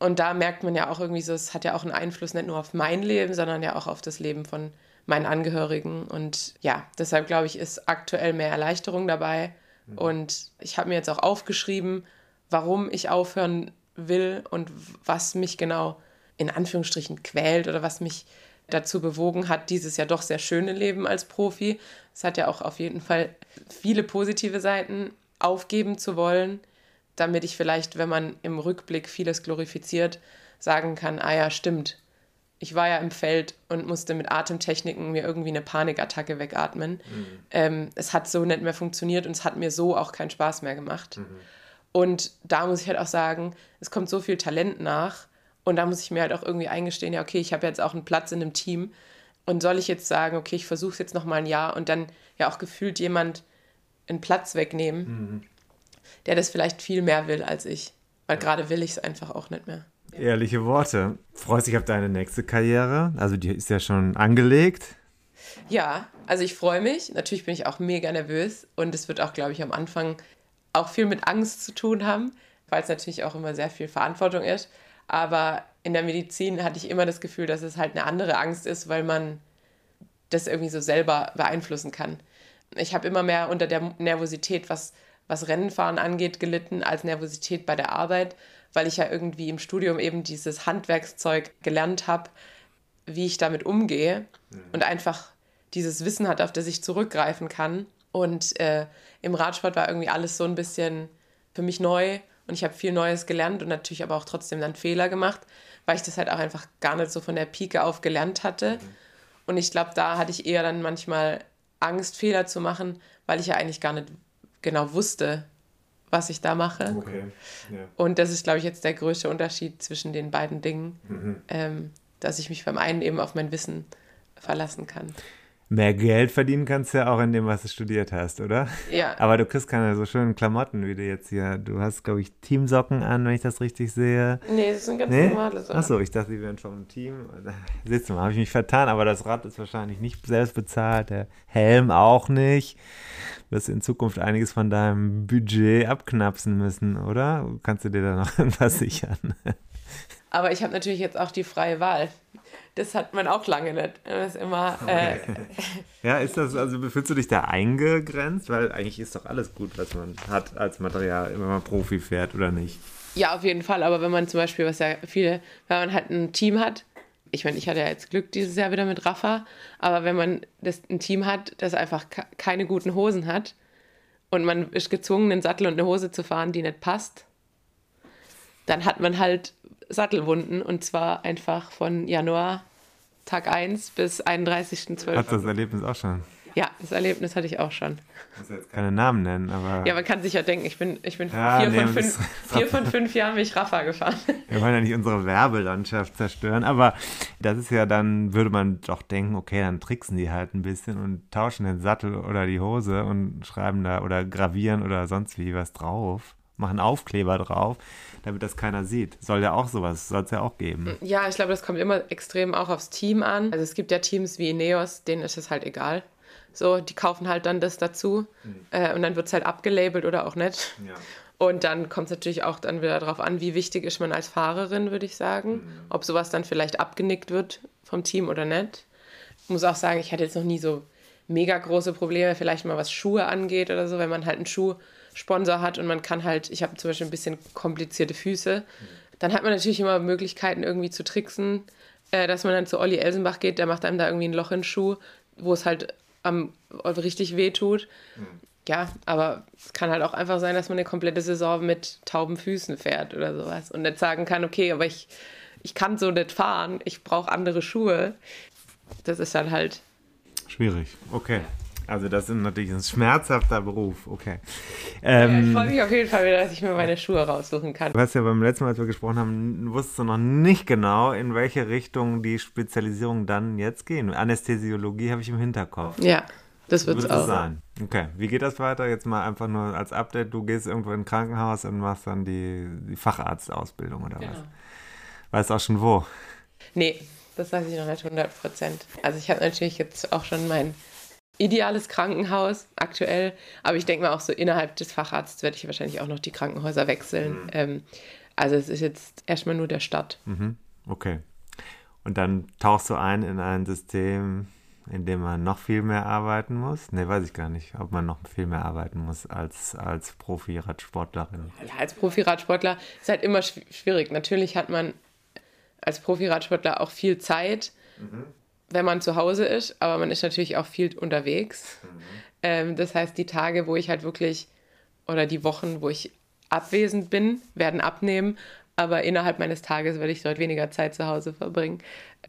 Und da merkt man ja auch irgendwie so, es hat ja auch einen Einfluss nicht nur auf mein Leben, sondern ja auch auf das Leben von meinen Angehörigen. Und ja, deshalb glaube ich, ist aktuell mehr Erleichterung dabei. Mhm. Und ich habe mir jetzt auch aufgeschrieben, warum ich aufhören will und was mich genau in Anführungsstrichen quält oder was mich dazu bewogen hat, dieses ja doch sehr schöne Leben als Profi. Es hat ja auch auf jeden Fall viele positive Seiten, aufgeben zu wollen, damit ich vielleicht, wenn man im Rückblick vieles glorifiziert, sagen kann, ah ja, stimmt, ich war ja im Feld und musste mit Atemtechniken mir irgendwie eine Panikattacke wegatmen. Mhm. Ähm, es hat so nicht mehr funktioniert und es hat mir so auch keinen Spaß mehr gemacht. Mhm. Und da muss ich halt auch sagen, es kommt so viel Talent nach und da muss ich mir halt auch irgendwie eingestehen, ja, okay, ich habe jetzt auch einen Platz in einem Team und soll ich jetzt sagen, okay, ich versuche es jetzt noch mal ein Jahr und dann ja auch gefühlt jemand einen Platz wegnehmen, mhm. der das vielleicht viel mehr will als ich. Weil gerade will ich es einfach auch nicht mehr. Ehrliche Worte. Freust dich auf deine nächste Karriere? Also die ist ja schon angelegt. Ja, also ich freue mich. Natürlich bin ich auch mega nervös und es wird auch, glaube ich, am Anfang auch viel mit Angst zu tun haben, weil es natürlich auch immer sehr viel Verantwortung ist. Aber in der Medizin hatte ich immer das Gefühl, dass es halt eine andere Angst ist, weil man das irgendwie so selber beeinflussen kann. Ich habe immer mehr unter der Nervosität, was, was Rennenfahren angeht, gelitten, als Nervosität bei der Arbeit weil ich ja irgendwie im Studium eben dieses Handwerkszeug gelernt habe, wie ich damit umgehe mhm. und einfach dieses Wissen hat, auf das ich zurückgreifen kann. Und äh, im Radsport war irgendwie alles so ein bisschen für mich neu und ich habe viel Neues gelernt und natürlich aber auch trotzdem dann Fehler gemacht, weil ich das halt auch einfach gar nicht so von der Pike auf gelernt hatte. Mhm. Und ich glaube, da hatte ich eher dann manchmal Angst, Fehler zu machen, weil ich ja eigentlich gar nicht genau wusste, was ich da mache. Okay. Ja. Und das ist, glaube ich, jetzt der größte Unterschied zwischen den beiden Dingen, mhm. ähm, dass ich mich beim einen eben auf mein Wissen verlassen kann. Mehr Geld verdienen kannst du ja auch in dem, was du studiert hast, oder? Ja. Aber du kriegst keine so schönen Klamotten wie du jetzt hier. Du hast, glaube ich, Teamsocken an, wenn ich das richtig sehe. Nee, das sind ganz nee? normale Socken. Achso, ich dachte, die wären vom Team. Du mal, habe ich mich vertan, aber das Rad ist wahrscheinlich nicht selbst bezahlt, der Helm auch nicht wirst in Zukunft einiges von deinem Budget abknapsen müssen, oder? Kannst du dir da noch irgendwas sichern? Aber ich habe natürlich jetzt auch die freie Wahl. Das hat man auch lange nicht. Das ist immer. Äh ja, ist das, also fühlst du dich da eingegrenzt? Weil eigentlich ist doch alles gut, was man hat als Material, wenn man Profi fährt, oder nicht? Ja, auf jeden Fall. Aber wenn man zum Beispiel, was ja viele, wenn man halt ein Team hat, ich meine, ich hatte ja jetzt Glück dieses Jahr wieder mit Rafa, aber wenn man das, ein Team hat, das einfach keine guten Hosen hat und man ist gezwungen, einen Sattel und eine Hose zu fahren, die nicht passt, dann hat man halt Sattelwunden und zwar einfach von Januar Tag 1 bis 31.12. Hat das Erlebnis auch schon? Ja, das Erlebnis hatte ich auch schon. Ich muss jetzt keine Namen nennen, aber. Ja, man kann sich ja denken, ich bin, ich bin Ja, vier, nee, von fünf, vier von fünf Jahren bin ich Rafa gefahren. Wir wollen ja nicht unsere Werbelandschaft zerstören, aber das ist ja dann, würde man doch denken, okay, dann tricksen die halt ein bisschen und tauschen den Sattel oder die Hose und schreiben da oder gravieren oder sonst wie was drauf, machen Aufkleber drauf, damit das keiner sieht. Soll ja auch sowas, soll es ja auch geben. Ja, ich glaube, das kommt immer extrem auch aufs Team an. Also es gibt ja Teams wie Ineos, denen ist es halt egal. So, die kaufen halt dann das dazu äh, und dann wird es halt abgelabelt oder auch nicht. Ja. Und dann kommt es natürlich auch dann wieder darauf an, wie wichtig ist man als Fahrerin, würde ich sagen. Ob sowas dann vielleicht abgenickt wird vom Team oder nicht. Ich muss auch sagen, ich hatte jetzt noch nie so mega große Probleme, vielleicht mal was Schuhe angeht oder so, wenn man halt einen Schuhsponsor hat und man kann halt, ich habe zum Beispiel ein bisschen komplizierte Füße, dann hat man natürlich immer Möglichkeiten irgendwie zu tricksen, äh, dass man dann zu Olli Elsenbach geht, der macht einem da irgendwie ein Loch in den Schuh, wo es halt am, richtig weh tut. Ja, aber es kann halt auch einfach sein, dass man eine komplette Saison mit tauben Füßen fährt oder sowas und nicht sagen kann, okay, aber ich, ich kann so nicht fahren, ich brauche andere Schuhe. Das ist dann halt, Schwierig. Okay. Also das ist natürlich ein schmerzhafter Beruf. Okay. ich Ähm, freue mich auf jeden Fall wieder, dass ich mir meine Schuhe raussuchen kann. Du hast ja beim letzten Mal, als wir gesprochen haben, wusstest du noch nicht genau, in welche Richtung die Spezialisierung dann jetzt gehen. Anästhesiologie habe ich im Hinterkopf. Ja, das wird es Wird es auch. sein. Okay, wie geht das weiter? Jetzt mal einfach nur als Update. Du gehst irgendwo in ein Krankenhaus und machst dann die, die Facharztausbildung oder Genau. was? Weißt auch schon wo? Nee, das weiß ich noch nicht 100 Prozent. Also ich habe natürlich jetzt auch schon mein ideales Krankenhaus aktuell, aber ich denke mal auch so innerhalb des Facharztes werde ich wahrscheinlich auch noch die Krankenhäuser wechseln. Ähm, also es ist jetzt erstmal nur der Start. Mhm. Okay. Und dann tauchst du ein in ein System, in dem man noch viel mehr arbeiten muss? Ne, weiß ich gar nicht, ob man noch viel mehr arbeiten muss als, als Profi-Radsportlerin. Ja, als Profi-Radsportler ist halt immer schw- schwierig. Natürlich hat man als Profi-Radsportler auch viel Zeit, wenn man zu Hause ist, aber man ist natürlich auch viel unterwegs. Ähm, das heißt, die Tage, wo ich halt wirklich, oder die Wochen, wo ich abwesend bin, werden abnehmen, aber innerhalb meines Tages werde ich dort weniger Zeit zu Hause verbringen.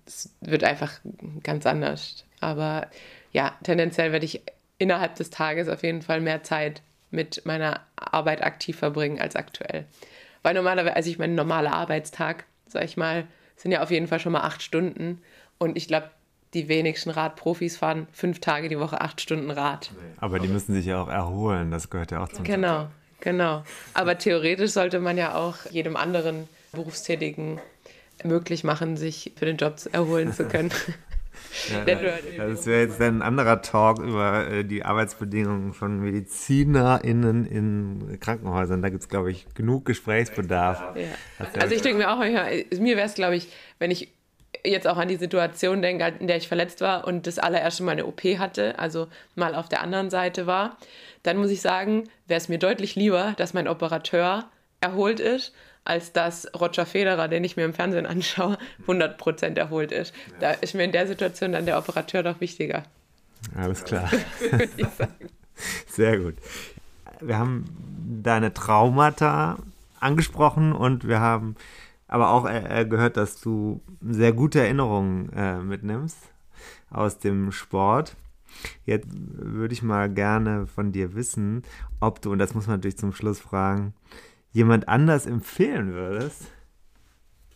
Es wird einfach ganz anders. Aber ja, tendenziell werde ich innerhalb des Tages auf jeden Fall mehr Zeit mit meiner Arbeit aktiv verbringen als aktuell. Weil normalerweise, also ich mein normaler Arbeitstag, sag ich mal, sind ja auf jeden Fall schon mal acht Stunden. Und ich glaube, die wenigsten Radprofis fahren fünf Tage die Woche acht Stunden Rad. Aber die müssen sich ja auch erholen, das gehört ja auch zum Genau, genau. Aber theoretisch sollte man ja auch jedem anderen Berufstätigen möglich machen, sich für den Job erholen zu können. Ja, das wäre jetzt dann ein anderer Talk über äh, die Arbeitsbedingungen von MedizinerInnen in Krankenhäusern. Da gibt es, glaube ich, genug Gesprächsbedarf. Ja. Also ich denke mir auch mir wäre es, glaube ich, wenn ich jetzt auch an die Situation denke, in der ich verletzt war und das allererste Mal eine OP hatte, also mal auf der anderen Seite war, dann muss ich sagen, wäre es mir deutlich lieber, dass mein Operateur erholt ist, als dass Roger Federer, den ich mir im Fernsehen anschaue, 100% erholt ist. Da ist mir in der Situation dann der Operateur doch wichtiger. Alles klar. Sehr gut. Wir haben deine Traumata angesprochen und wir haben aber auch äh, äh, gehört, dass du sehr gute Erinnerungen äh, mitnimmst aus dem Sport. Jetzt würde ich mal gerne von dir wissen, ob du, und das muss man natürlich zum Schluss fragen, jemand anders empfehlen würdest,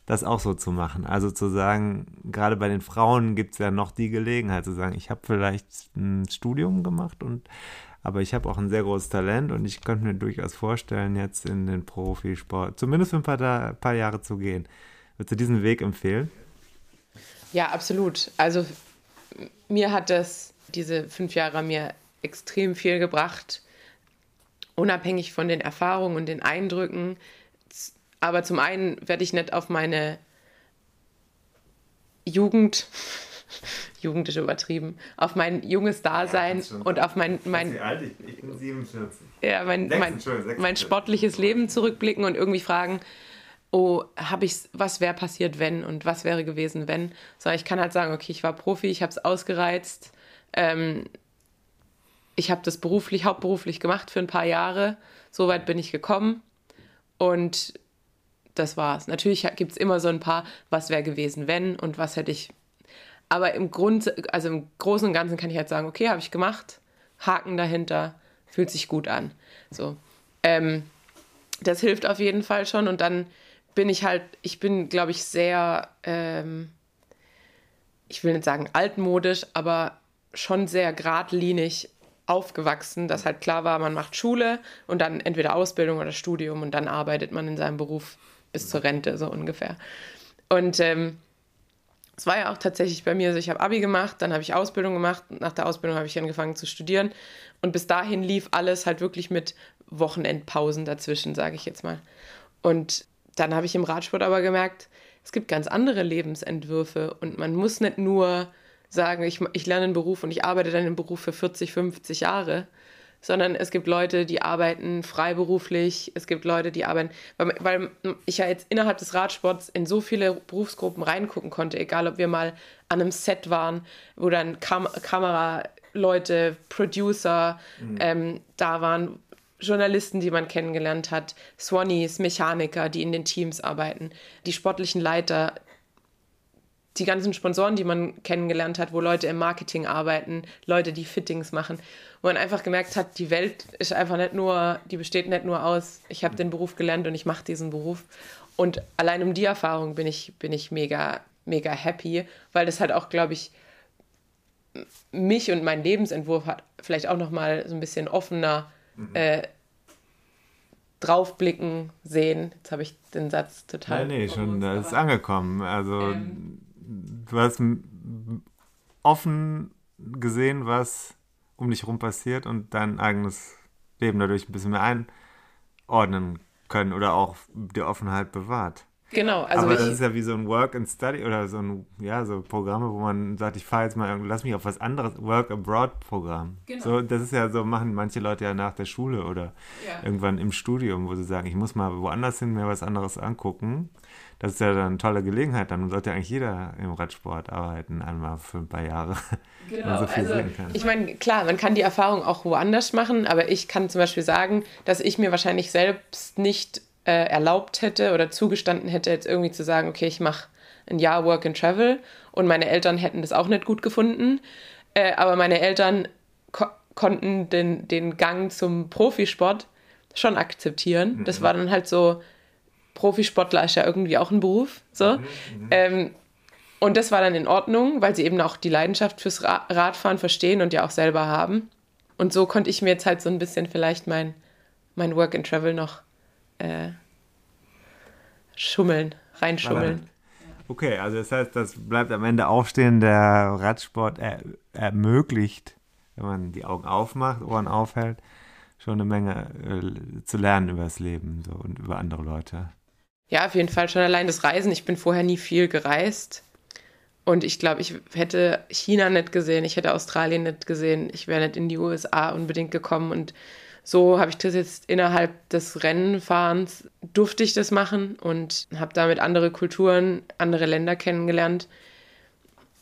das auch so zu machen. Also zu sagen, gerade bei den Frauen gibt es ja noch die Gelegenheit zu sagen, ich habe vielleicht ein Studium gemacht und aber ich habe auch ein sehr großes Talent und ich könnte mir durchaus vorstellen, jetzt in den Profisport zumindest für ein paar, paar Jahre zu gehen. Würdest du diesen Weg empfehlen? Ja, absolut. Also mir hat das, diese fünf Jahre mir extrem viel gebracht, unabhängig von den Erfahrungen und den Eindrücken. Aber zum einen werde ich nicht auf meine Jugend, Jugend ist übertrieben, auf mein junges Dasein schon und auf mein, mein, alt? Ich bin 47. ja, mein, mein, mein sportliches Leben zurückblicken und irgendwie fragen, oh, habe ich was wäre passiert, wenn und was wäre gewesen, wenn. Sondern ich kann halt sagen, okay, ich war Profi, ich habe es ausgereizt. Ähm, ich habe das beruflich, hauptberuflich gemacht für ein paar Jahre. So weit bin ich gekommen. Und das war's. Natürlich gibt es immer so ein paar, was wäre gewesen, wenn und was hätte ich. Aber im Grund, also im Großen und Ganzen kann ich halt sagen, okay, habe ich gemacht, Haken dahinter, fühlt sich gut an. So. Ähm, das hilft auf jeden Fall schon. Und dann bin ich halt, ich bin, glaube ich, sehr, ähm, ich will nicht sagen altmodisch, aber schon sehr geradlinig aufgewachsen, dass halt klar war, man macht Schule und dann entweder Ausbildung oder Studium und dann arbeitet man in seinem Beruf bis zur Rente, so ungefähr. Und ähm, es war ja auch tatsächlich bei mir so, ich habe Abi gemacht, dann habe ich Ausbildung gemacht, nach der Ausbildung habe ich angefangen zu studieren. Und bis dahin lief alles halt wirklich mit Wochenendpausen dazwischen, sage ich jetzt mal. Und dann habe ich im Radsport aber gemerkt, es gibt ganz andere Lebensentwürfe. Und man muss nicht nur sagen, ich, ich lerne einen Beruf und ich arbeite dann im Beruf für 40, 50 Jahre, sondern es gibt Leute, die arbeiten freiberuflich, es gibt Leute, die arbeiten, weil, weil ich ja jetzt innerhalb des Radsports in so viele Berufsgruppen reingucken konnte, egal ob wir mal an einem Set waren, wo dann Kam Kameraleute, Producer mhm. ähm, da waren, Journalisten, die man kennengelernt hat, Swannies, Mechaniker, die in den Teams arbeiten, die sportlichen Leiter, die ganzen Sponsoren, die man kennengelernt hat, wo Leute im Marketing arbeiten, Leute, die Fittings machen, wo man einfach gemerkt hat, die Welt ist einfach nicht nur, die besteht nicht nur aus, ich habe den Beruf gelernt und ich mache diesen Beruf. Und allein um die Erfahrung bin ich, bin ich mega, mega happy, weil das halt auch, glaube ich, mich und mein Lebensentwurf hat vielleicht auch nochmal so ein bisschen offener mhm. äh, draufblicken, sehen. Jetzt habe ich den Satz total. Nee, nee, schon, da ist angekommen. Also. Ähm, du hast offen gesehen, was um dich herum passiert und dein eigenes Leben dadurch ein bisschen mehr einordnen können oder auch die Offenheit bewahrt. Genau, also aber das ist ja wie so ein Work and Study oder so ein ja so Programme, wo man sagt, ich fahre jetzt mal, lass mich auf was anderes, Work Abroad Programm. Genau. So, das ist ja so machen manche Leute ja nach der Schule oder ja. irgendwann im Studium, wo sie sagen, ich muss mal woanders hin, mir was anderes angucken das ist ja dann eine tolle Gelegenheit. Dann sollte eigentlich jeder im Radsport arbeiten, einmal für ein paar Jahre. Genau, so also ich meine, klar, man kann die Erfahrung auch woanders machen, aber ich kann zum Beispiel sagen, dass ich mir wahrscheinlich selbst nicht äh, erlaubt hätte oder zugestanden hätte, jetzt irgendwie zu sagen, okay, ich mache ein Jahr Work and Travel und meine Eltern hätten das auch nicht gut gefunden. Äh, aber meine Eltern ko konnten den, den Gang zum Profisport schon akzeptieren. Mhm. Das war dann halt so, Profisportler ist ja irgendwie auch ein Beruf. So. Mhm, mhm, ähm, und das war dann in Ordnung, weil sie eben auch die Leidenschaft fürs Ra Radfahren verstehen und ja auch selber haben. Und so konnte ich mir jetzt halt so ein bisschen vielleicht mein, mein Work and Travel noch äh, schummeln, reinschummeln. Okay, also das heißt, das bleibt am Ende aufstehen, der Radsport er, ermöglicht, wenn man die Augen aufmacht, Ohren aufhält, schon eine Menge äh, zu lernen über das Leben so, und über andere Leute. Ja, auf jeden Fall schon allein das Reisen. Ich bin vorher nie viel gereist. Und ich glaube, ich hätte China nicht gesehen, ich hätte Australien nicht gesehen, ich wäre nicht in die USA unbedingt gekommen. Und so habe ich das jetzt innerhalb des Rennenfahrens, durfte ich das machen und habe damit andere Kulturen, andere Länder kennengelernt.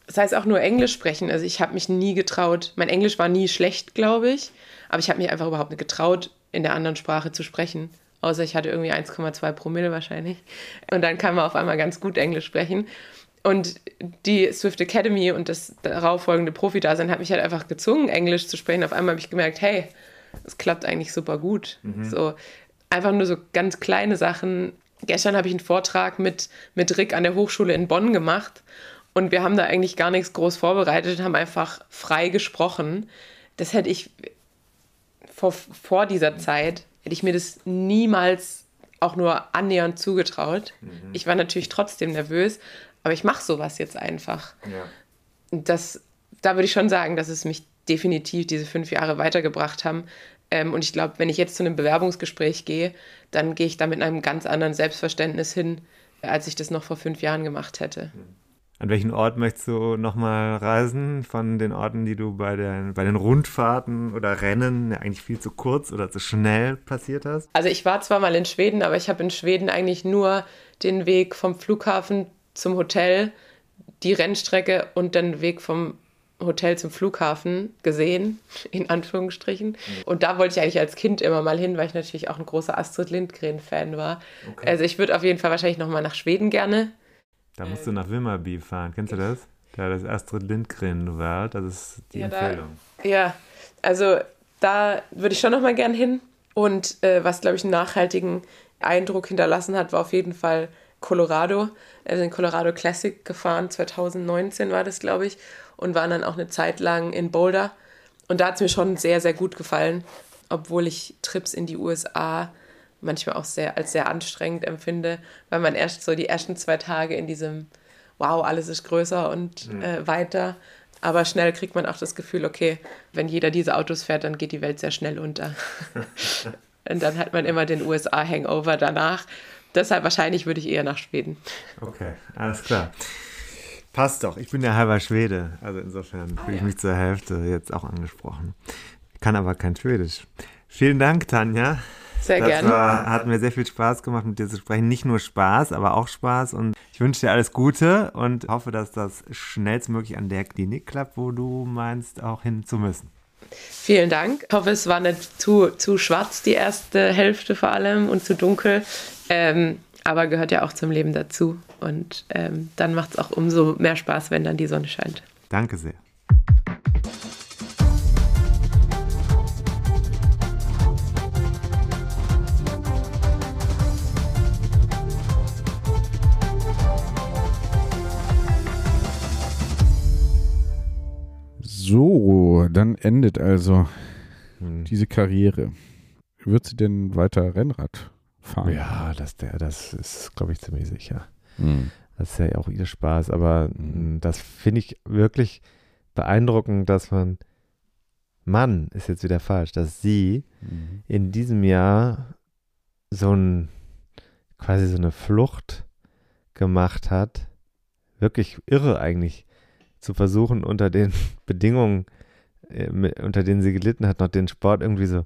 Das heißt auch nur Englisch sprechen. Also ich habe mich nie getraut. Mein Englisch war nie schlecht, glaube ich, aber ich habe mich einfach überhaupt nicht getraut, in der anderen Sprache zu sprechen. Außer ich hatte irgendwie 1,2 Promille wahrscheinlich. Und dann kann man auf einmal ganz gut Englisch sprechen. Und die Swift Academy und das darauffolgende Profi-Dasein hat mich halt einfach gezwungen, Englisch zu sprechen. Auf einmal habe ich gemerkt, hey, es klappt eigentlich super gut. Mhm. So einfach nur so ganz kleine Sachen. Gestern habe ich einen Vortrag mit, mit Rick an der Hochschule in Bonn gemacht und wir haben da eigentlich gar nichts groß vorbereitet, haben einfach frei gesprochen. Das hätte ich vor, vor dieser Zeit hätte ich mir das niemals auch nur annähernd zugetraut. Mhm. Ich war natürlich trotzdem nervös, aber ich mache sowas jetzt einfach. Ja. Das, da würde ich schon sagen, dass es mich definitiv diese fünf Jahre weitergebracht haben. Ähm, und ich glaube, wenn ich jetzt zu einem Bewerbungsgespräch gehe, dann gehe ich da mit einem ganz anderen Selbstverständnis hin, als ich das noch vor fünf Jahren gemacht hätte. An welchen Ort möchtest du nochmal reisen von den Orten, die du bei, der, bei den Rundfahrten oder Rennen eigentlich viel zu kurz oder zu schnell passiert hast? Also ich war zwar mal in Schweden, aber ich habe in Schweden eigentlich nur den Weg vom Flughafen zum Hotel, die Rennstrecke und den Weg vom Hotel zum Flughafen gesehen, in Anführungsstrichen. Und da wollte ich eigentlich als Kind immer mal hin, weil ich natürlich auch ein großer Astrid Lindgren-Fan war. Okay. Also ich würde auf jeden Fall wahrscheinlich nochmal nach Schweden gerne. Da musst du nach Wimmerby fahren. Kennst du das? Da das Astrid Lindgren-Welt, das ist die ja, Empfehlung. Da, ja, also da würde ich schon nochmal gern hin. Und äh, was, glaube ich, einen nachhaltigen Eindruck hinterlassen hat, war auf jeden Fall Colorado. Also in Colorado Classic gefahren, 2019 war das, glaube ich, und waren dann auch eine Zeit lang in Boulder. Und da hat es mir schon sehr, sehr gut gefallen, obwohl ich Trips in die USA manchmal auch sehr als sehr anstrengend empfinde, weil man erst so die ersten zwei Tage in diesem Wow, alles ist größer und mhm. äh, weiter. Aber schnell kriegt man auch das Gefühl, okay, wenn jeder diese Autos fährt, dann geht die Welt sehr schnell unter. und dann hat man immer den USA-Hangover danach. Deshalb wahrscheinlich würde ich eher nach Schweden. Okay, alles klar. Passt doch. Ich bin ja halber Schwede. Also insofern fühle ich mich zur Hälfte jetzt auch angesprochen. Kann aber kein Schwedisch. Vielen Dank, Tanja. Sehr das gerne. War, hat mir sehr viel Spaß gemacht, mit dir zu sprechen. Nicht nur Spaß, aber auch Spaß. Und ich wünsche dir alles Gute und hoffe, dass das schnellstmöglich an der Klinik klappt, wo du meinst, auch hin zu müssen. Vielen Dank. Ich hoffe, es war nicht zu, zu schwarz, die erste Hälfte vor allem, und zu dunkel. Ähm, aber gehört ja auch zum Leben dazu. Und ähm, dann macht es auch umso mehr Spaß, wenn dann die Sonne scheint. Danke sehr. So, dann endet also hm. diese Karriere. Wird sie denn weiter Rennrad fahren? Ja, das, der, das ist, glaube ich, ziemlich sicher. Hm. Das ist ja auch ihr Spaß, aber hm. das finde ich wirklich beeindruckend, dass man, Mann ist jetzt wieder falsch, dass sie hm. in diesem Jahr so ein, quasi so eine Flucht gemacht hat. Wirklich irre eigentlich zu versuchen, unter den Bedingungen, äh, unter denen sie gelitten hat, noch den Sport irgendwie so,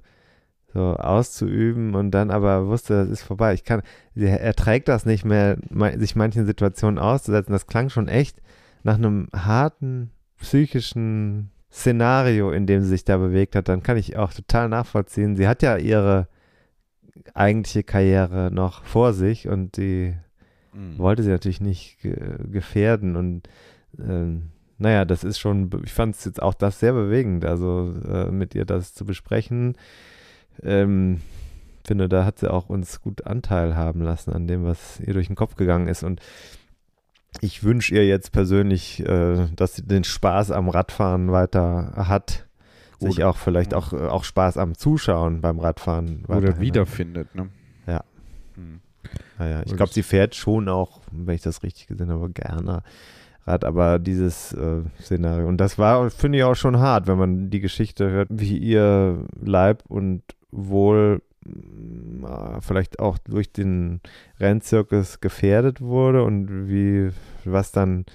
so auszuüben und dann aber wusste, das ist vorbei. Ich kann, er erträgt das nicht mehr, sich manchen Situationen auszusetzen. Das klang schon echt nach einem harten psychischen Szenario, in dem sie sich da bewegt hat. Dann kann ich auch total nachvollziehen. Sie hat ja ihre eigentliche Karriere noch vor sich und die mhm. wollte sie natürlich nicht gefährden und ähm, naja, das ist schon, ich fand es jetzt auch das sehr bewegend, also äh, mit ihr das zu besprechen. Ähm, finde, da hat sie auch uns gut Anteil haben lassen an dem, was ihr durch den Kopf gegangen ist. Und ich wünsche ihr jetzt persönlich, äh, dass sie den Spaß am Radfahren weiter hat. Gut. Sich auch vielleicht auch, äh, auch Spaß am Zuschauen beim Radfahren Oder wiederfindet, ne? Ja. Hm. Naja, ich glaube, sie fährt schon auch, wenn ich das richtig gesehen habe, gerne Rad, aber dieses äh, Szenario. Und das war, finde ich, auch schon hart, wenn man die Geschichte hört, wie ihr Leib und Wohl äh, vielleicht auch durch den Rennzirkus gefährdet wurde und wie was dann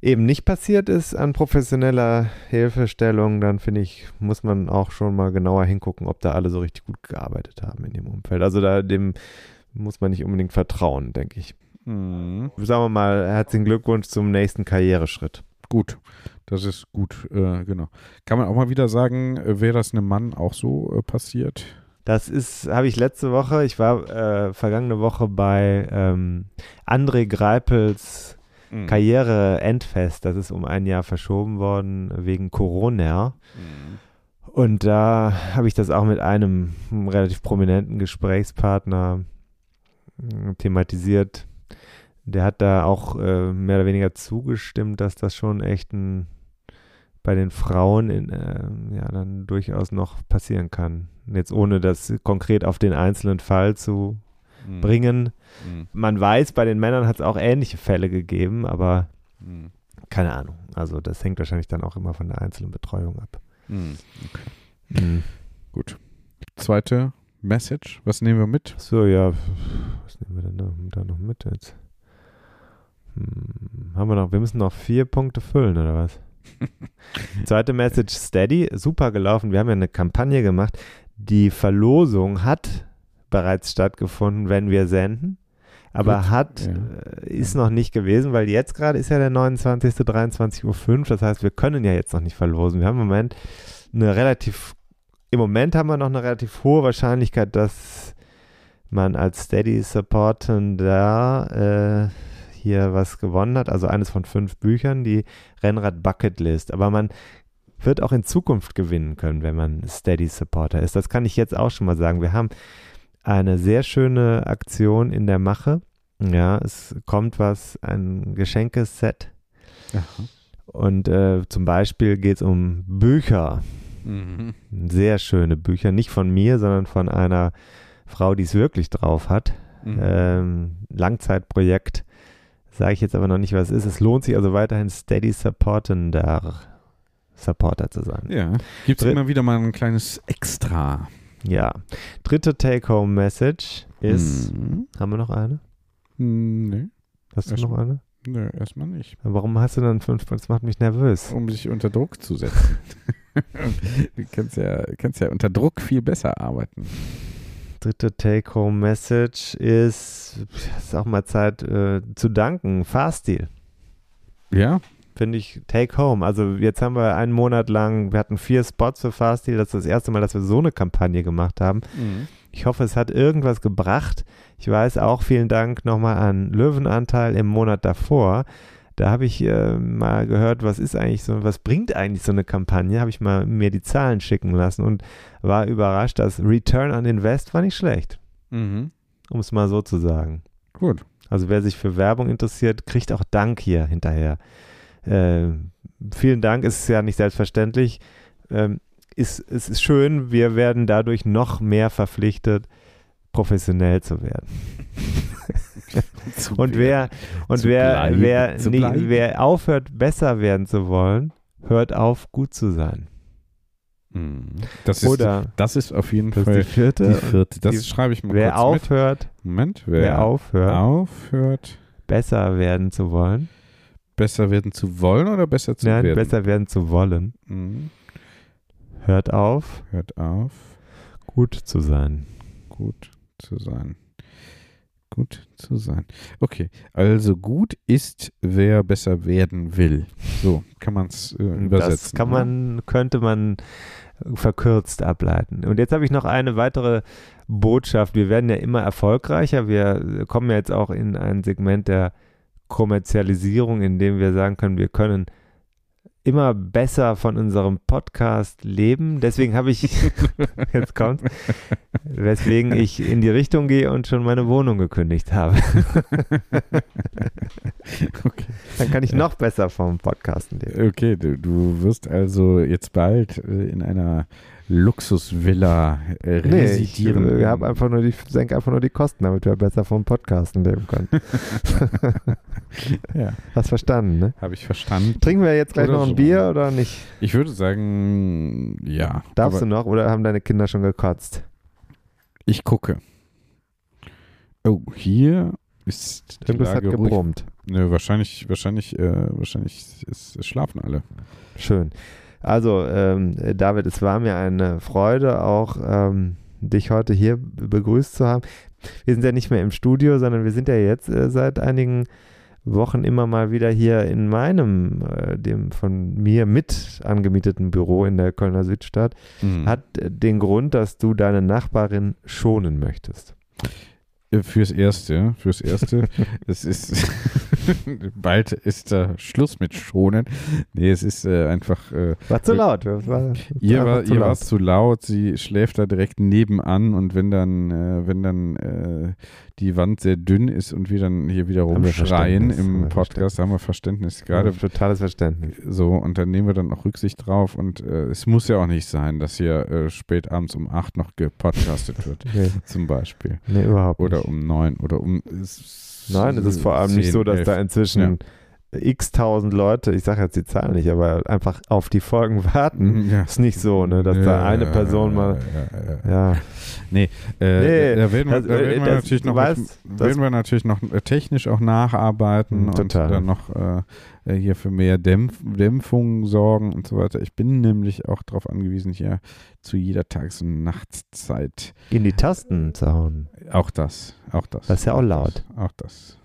eben nicht passiert ist an professioneller Hilfestellung, dann finde ich, muss man auch schon mal genauer hingucken, ob da alle so richtig gut gearbeitet haben in dem Umfeld. Also da dem muss man nicht unbedingt vertrauen, denke ich. Mhm. Sagen wir mal, herzlichen Glückwunsch zum nächsten Karriereschritt. Gut, das ist gut, äh, genau. Kann man auch mal wieder sagen, äh, wäre das einem Mann auch so äh, passiert? Das ist, habe ich letzte Woche, ich war äh, vergangene Woche bei ähm, André Greipels mhm. Karriere-Endfest. Das ist um ein Jahr verschoben worden wegen Corona. Mhm. Und da habe ich das auch mit einem relativ prominenten Gesprächspartner hm, thematisiert der hat da auch äh, mehr oder weniger zugestimmt, dass das schon echt ein, bei den Frauen in, äh, ja dann durchaus noch passieren kann. Jetzt ohne das konkret auf den einzelnen Fall zu mhm. bringen. Mhm. Man weiß, bei den Männern hat es auch ähnliche Fälle gegeben, aber mhm. keine Ahnung. Also das hängt wahrscheinlich dann auch immer von der einzelnen Betreuung ab. Mhm. Okay. Mhm. Gut. Zweite Message, was nehmen wir mit? So, ja, was nehmen wir denn da, da noch mit jetzt? Hm, haben wir noch, wir müssen noch vier Punkte füllen, oder was? Zweite Message, Steady, super gelaufen. Wir haben ja eine Kampagne gemacht. Die Verlosung hat bereits stattgefunden, wenn wir senden. Aber Gut, hat, ja. äh, ist noch nicht gewesen, weil jetzt gerade ist ja der 29. 23.05 Uhr. Das heißt, wir können ja jetzt noch nicht verlosen. Wir haben im Moment eine relativ, im Moment haben wir noch eine relativ hohe Wahrscheinlichkeit, dass man als Steady Supportender äh, hier was gewonnen hat. Also eines von fünf Büchern, die Rennrad Bucket List. Aber man wird auch in Zukunft gewinnen können, wenn man Steady Supporter ist. Das kann ich jetzt auch schon mal sagen. Wir haben eine sehr schöne Aktion in der Mache. Ja, es kommt was, ein Geschenkeset. Aha. Und äh, zum Beispiel geht es um Bücher. Mhm. Sehr schöne Bücher. Nicht von mir, sondern von einer Frau, die es wirklich drauf hat. Mhm. Ähm, Langzeitprojekt. Sage ich jetzt aber noch nicht, was es ist. Es lohnt sich also weiterhin Steady Supportender Supporter zu sein. Ja, gibt es immer wieder mal ein kleines Extra. Ja. Dritte Take-Home-Message ist. Mhm. Haben wir noch eine? Hm, Nee, Hast du Erst- noch eine? nee, erstmal nicht. Warum hast du dann fünf? Das macht mich nervös. Um sich unter Druck zu setzen. du kannst ja, kannst ja unter Druck viel besser arbeiten. Dritte Take-Home-Message ist, es ist auch mal Zeit äh, zu danken. Fahrstil. Ja, Finde ich Take-Home. Also jetzt haben wir einen Monat lang, wir hatten vier Spots für Fahrstil. Das ist das erste Mal, dass wir so eine Kampagne gemacht haben. Ich hoffe, es hat irgendwas gebracht. Ich weiß auch, vielen Dank nochmal an Löwenanteil im Monat davor. Da habe ich äh, mal gehört, was ist eigentlich so, was bringt eigentlich so eine Kampagne? Habe ich mal mir die Zahlen schicken lassen und war überrascht, dass Return on Invest war nicht schlecht, Mhm. um es mal so zu sagen. Gut. Also wer sich für Werbung interessiert, kriegt auch Dank hier hinterher. Äh, vielen Dank, ist ja nicht selbstverständlich. Ähm, ist, es ist schön, wir werden dadurch noch mehr verpflichtet, professionell zu werden. Und wer, und wer, bleiben, wer, nicht, wer aufhört, besser werden zu wollen, hört auf, gut zu sein. Mhm. Das ist, Oder das ist auf jeden Fall die vierte. die vierte. Das die- schreibe ich mal wer kurz aufhört, mit. Moment, wer, wer, aufhört, aufhört, besser werden zu wollen, besser werden zu wollen oder besser zu nein, werden? besser werden zu wollen, Mhm. hört auf, Hört auf, gut zu sein. gut zu sein. Gut zu sein. Okay, also gut ist, wer besser werden will. So kann man es äh, übersetzen. Das kann oder? man, könnte man verkürzt ableiten. Und jetzt habe ich noch eine weitere Botschaft. Wir werden ja immer erfolgreicher. Wir kommen ja jetzt auch in ein Segment der Kommerzialisierung, in dem wir sagen können, wir können immer besser von unserem Podcast leben. Deswegen habe ich, jetzt kommt, weswegen ich in die Richtung gehe und schon meine Wohnung gekündigt habe. Okay. Dann kann ich noch besser vom Podcasten leben. Okay, du, du wirst also jetzt bald äh, in einer Luxusvilla äh, Nee, ich residieren. äh, hab einfach nur die, senke einfach nur die Kosten, damit wir besser vom Podcasten leben können. ja, Hast verstanden, ne? habe ich verstanden. Trinken wir jetzt gleich Oder noch ein so. Bier oder nicht? Ich würde sagen, ja. Darfst du noch oder haben deine Kinder schon gekotzt? Ich gucke. Oh, hier ist die Irgendwas hat Lage ruhig. gebrummt. Nö, wahrscheinlich, wahrscheinlich, äh, wahrscheinlich ist, es schlafen alle. Schön. Also, ähm, David, es war mir eine Freude, auch ähm, dich heute hier begrüßt zu haben. Wir sind ja nicht mehr im Studio, sondern wir sind ja jetzt äh, seit einigen Wochen immer mal wieder hier in meinem, äh, dem von mir mit angemieteten Büro in der Kölner Südstadt. Mhm. Hat äh, den Grund, dass du deine Nachbarin schonen möchtest. Äh, Fürs Erste, fürs Erste. es ist bald ist da Schluss mit Schonen. Nee, es ist äh, einfach. Äh, War zu laut. War, war ihr war, zu ihr laut. war zu laut. Sie schläft da direkt nebenan und wenn dann, äh, wenn dann äh, die Wand sehr dünn ist und wir dann hier wieder rumschreien haben im Podcast, haben wir Verständnis. Gerade totales Verständnis. so und dann nehmen wir dann auch Rücksicht drauf und äh, es muss ja auch nicht sein, dass hier äh, spät abends um acht noch gepodcastet wird, Nee, zum Beispiel. nee überhaupt Oder nicht. um neun oder um. s- Nein, es ist vor allem nicht 10, so, dass 11. da inzwischen x tausend Leute, ich sage jetzt die Zahl nicht, aber einfach auf die Folgen warten. Ja. Ist nicht so, ne, dass da eine Person mal, Ja, ja, ja. ja, Nee, äh, Nee, da werden wir, da werden wir das- natürlich du noch, weißt, werden wir natürlich noch äh, technisch auch nacharbeiten Mm, und total. dann noch äh, äh, hier für mehr Dämpf Dämpfung sorgen und so weiter. Ich bin nämlich auch darauf angewiesen, hier zu jeder Tages- und Nachtzeit in die Tasten zu hauen. auch das, auch das. Das ist ja auch das, laut. Auch das.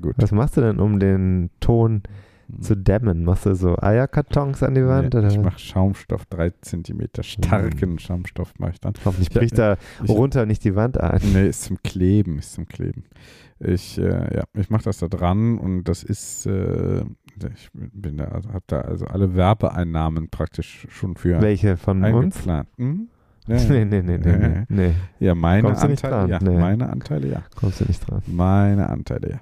Gut. Was machst du denn, um den Ton zu dämmen? Machst du so Eierkartons an die Wand? Nee, oder? ich mache Schaumstoff, drei Zentimeter starken Schaumstoff mache ich dann. Hoffentlich bricht da Ich, runter nicht die Wand ein. Nee, ist zum Kleben, ist zum Kleben. Ich, äh, ja, ich mache das da dran und das ist, äh, ich bin da, also, hab da also alle Werbeeinnahmen praktisch schon für Welche von uns? Hm? Ja. Nee, nee, nee, nee, nee, nee. ja, meine Kommst Anteile, ja? Nee. meine Anteile, ja. Kommst du nicht dran. Meine Anteile, ja.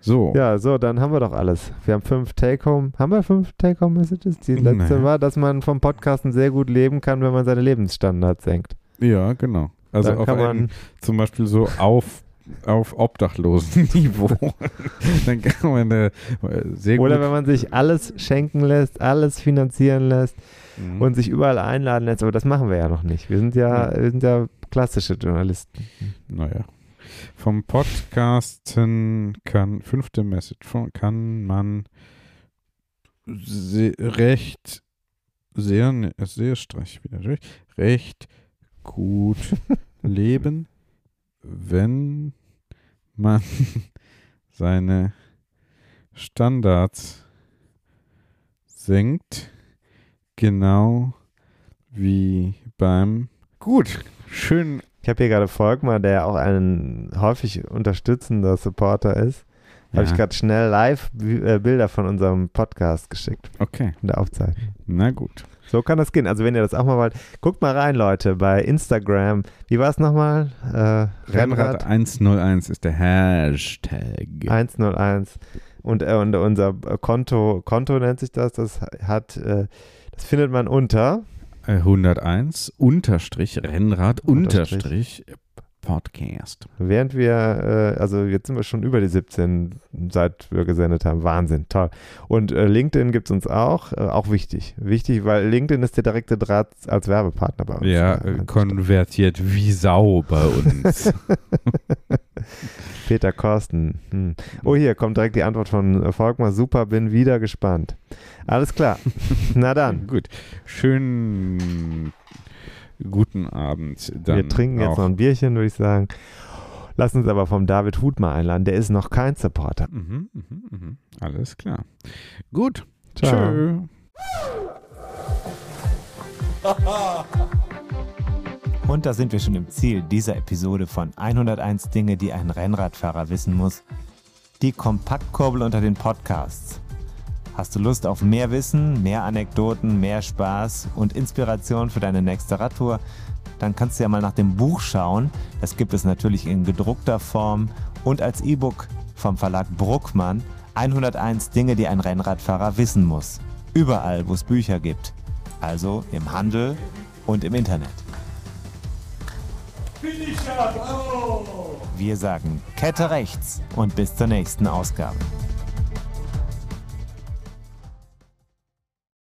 So, Ja, so, dann haben wir doch alles. Wir haben fünf Take-Home. Haben wir fünf Take-Home-Messages? Die letzte Nee. war, dass man vom Podcasten sehr gut leben kann, wenn man seine Lebensstandards senkt. ja, genau. Also dann auf man, zum Beispiel so auf auf Obdachlosen-Niveau. Dann kann man äh, sehr oder gut wenn man sich alles schenken lässt, alles finanzieren lässt Mhm. und sich überall einladen lässt. Aber das machen wir ja noch nicht. Wir sind ja, wir sind ja klassische Journalisten. Naja. Vom Podcasten kann, fünfte Message, von, kann man se, recht, sehr, ne- sehr streich wieder durch, recht gut leben, wenn man seine Standards senkt, genau wie beim Gut, schön Ich habe hier gerade Volkmar, der auch ein häufig unterstützender Supporter ist. Habe ich Ja. gerade schnell live äh, Bilder von unserem Podcast geschickt, Okay, von der Aufzeichnung. na gut. So kann das gehen. Also wenn ihr das auch mal wollt, guckt mal rein, Leute, bei Instagram. Wie war es nochmal? Äh, Rennrad 101 ist der Hashtag. 101. Und, äh, und unser Konto, Konto nennt sich das, das hat, äh, das findet man unter. Äh, 101 unterstrich Rennrad Unterstrich. unterstrich Podcast. Während wir, äh, also jetzt sind wir schon über die 17, seit wir gesendet haben. Wahnsinn, toll. Und äh, LinkedIn gibt es uns auch, äh, auch wichtig. Wichtig, weil LinkedIn ist der direkte Draht als Werbepartner bei uns. Ja, Äh, konvertiert wie Sau bei uns. Peter Korsten. Hm. Oh, hier kommt direkt die Antwort von äh, Volkmar. Super, bin wieder gespannt. Alles klar. Na dann. Gut. Schönen guten Abend. Dann wir trinken jetzt noch ein Bierchen, würde ich sagen. Lass uns aber vom David Hut mal einladen. Der ist noch kein Supporter. Mhm, mhm, mhm. Alles klar. Gut. Ciao. Tschö. Und da sind wir schon im Ziel dieser Episode von 101 Dinge, die ein Rennradfahrer wissen muss. Die Kompaktkurbel unter den Podcasts. Hast du Lust auf mehr Wissen, mehr Anekdoten, mehr Spaß und Inspiration für deine nächste Radtour? Dann kannst du ja mal nach dem Buch schauen. Das gibt es natürlich in gedruckter Form und als E-Book vom Verlag Bruckmann. 101 Dinge, die ein Rennradfahrer wissen muss. Überall, wo es Bücher gibt. Also im Handel und im Internet. Wir sagen Kette rechts und bis zur nächsten Ausgabe.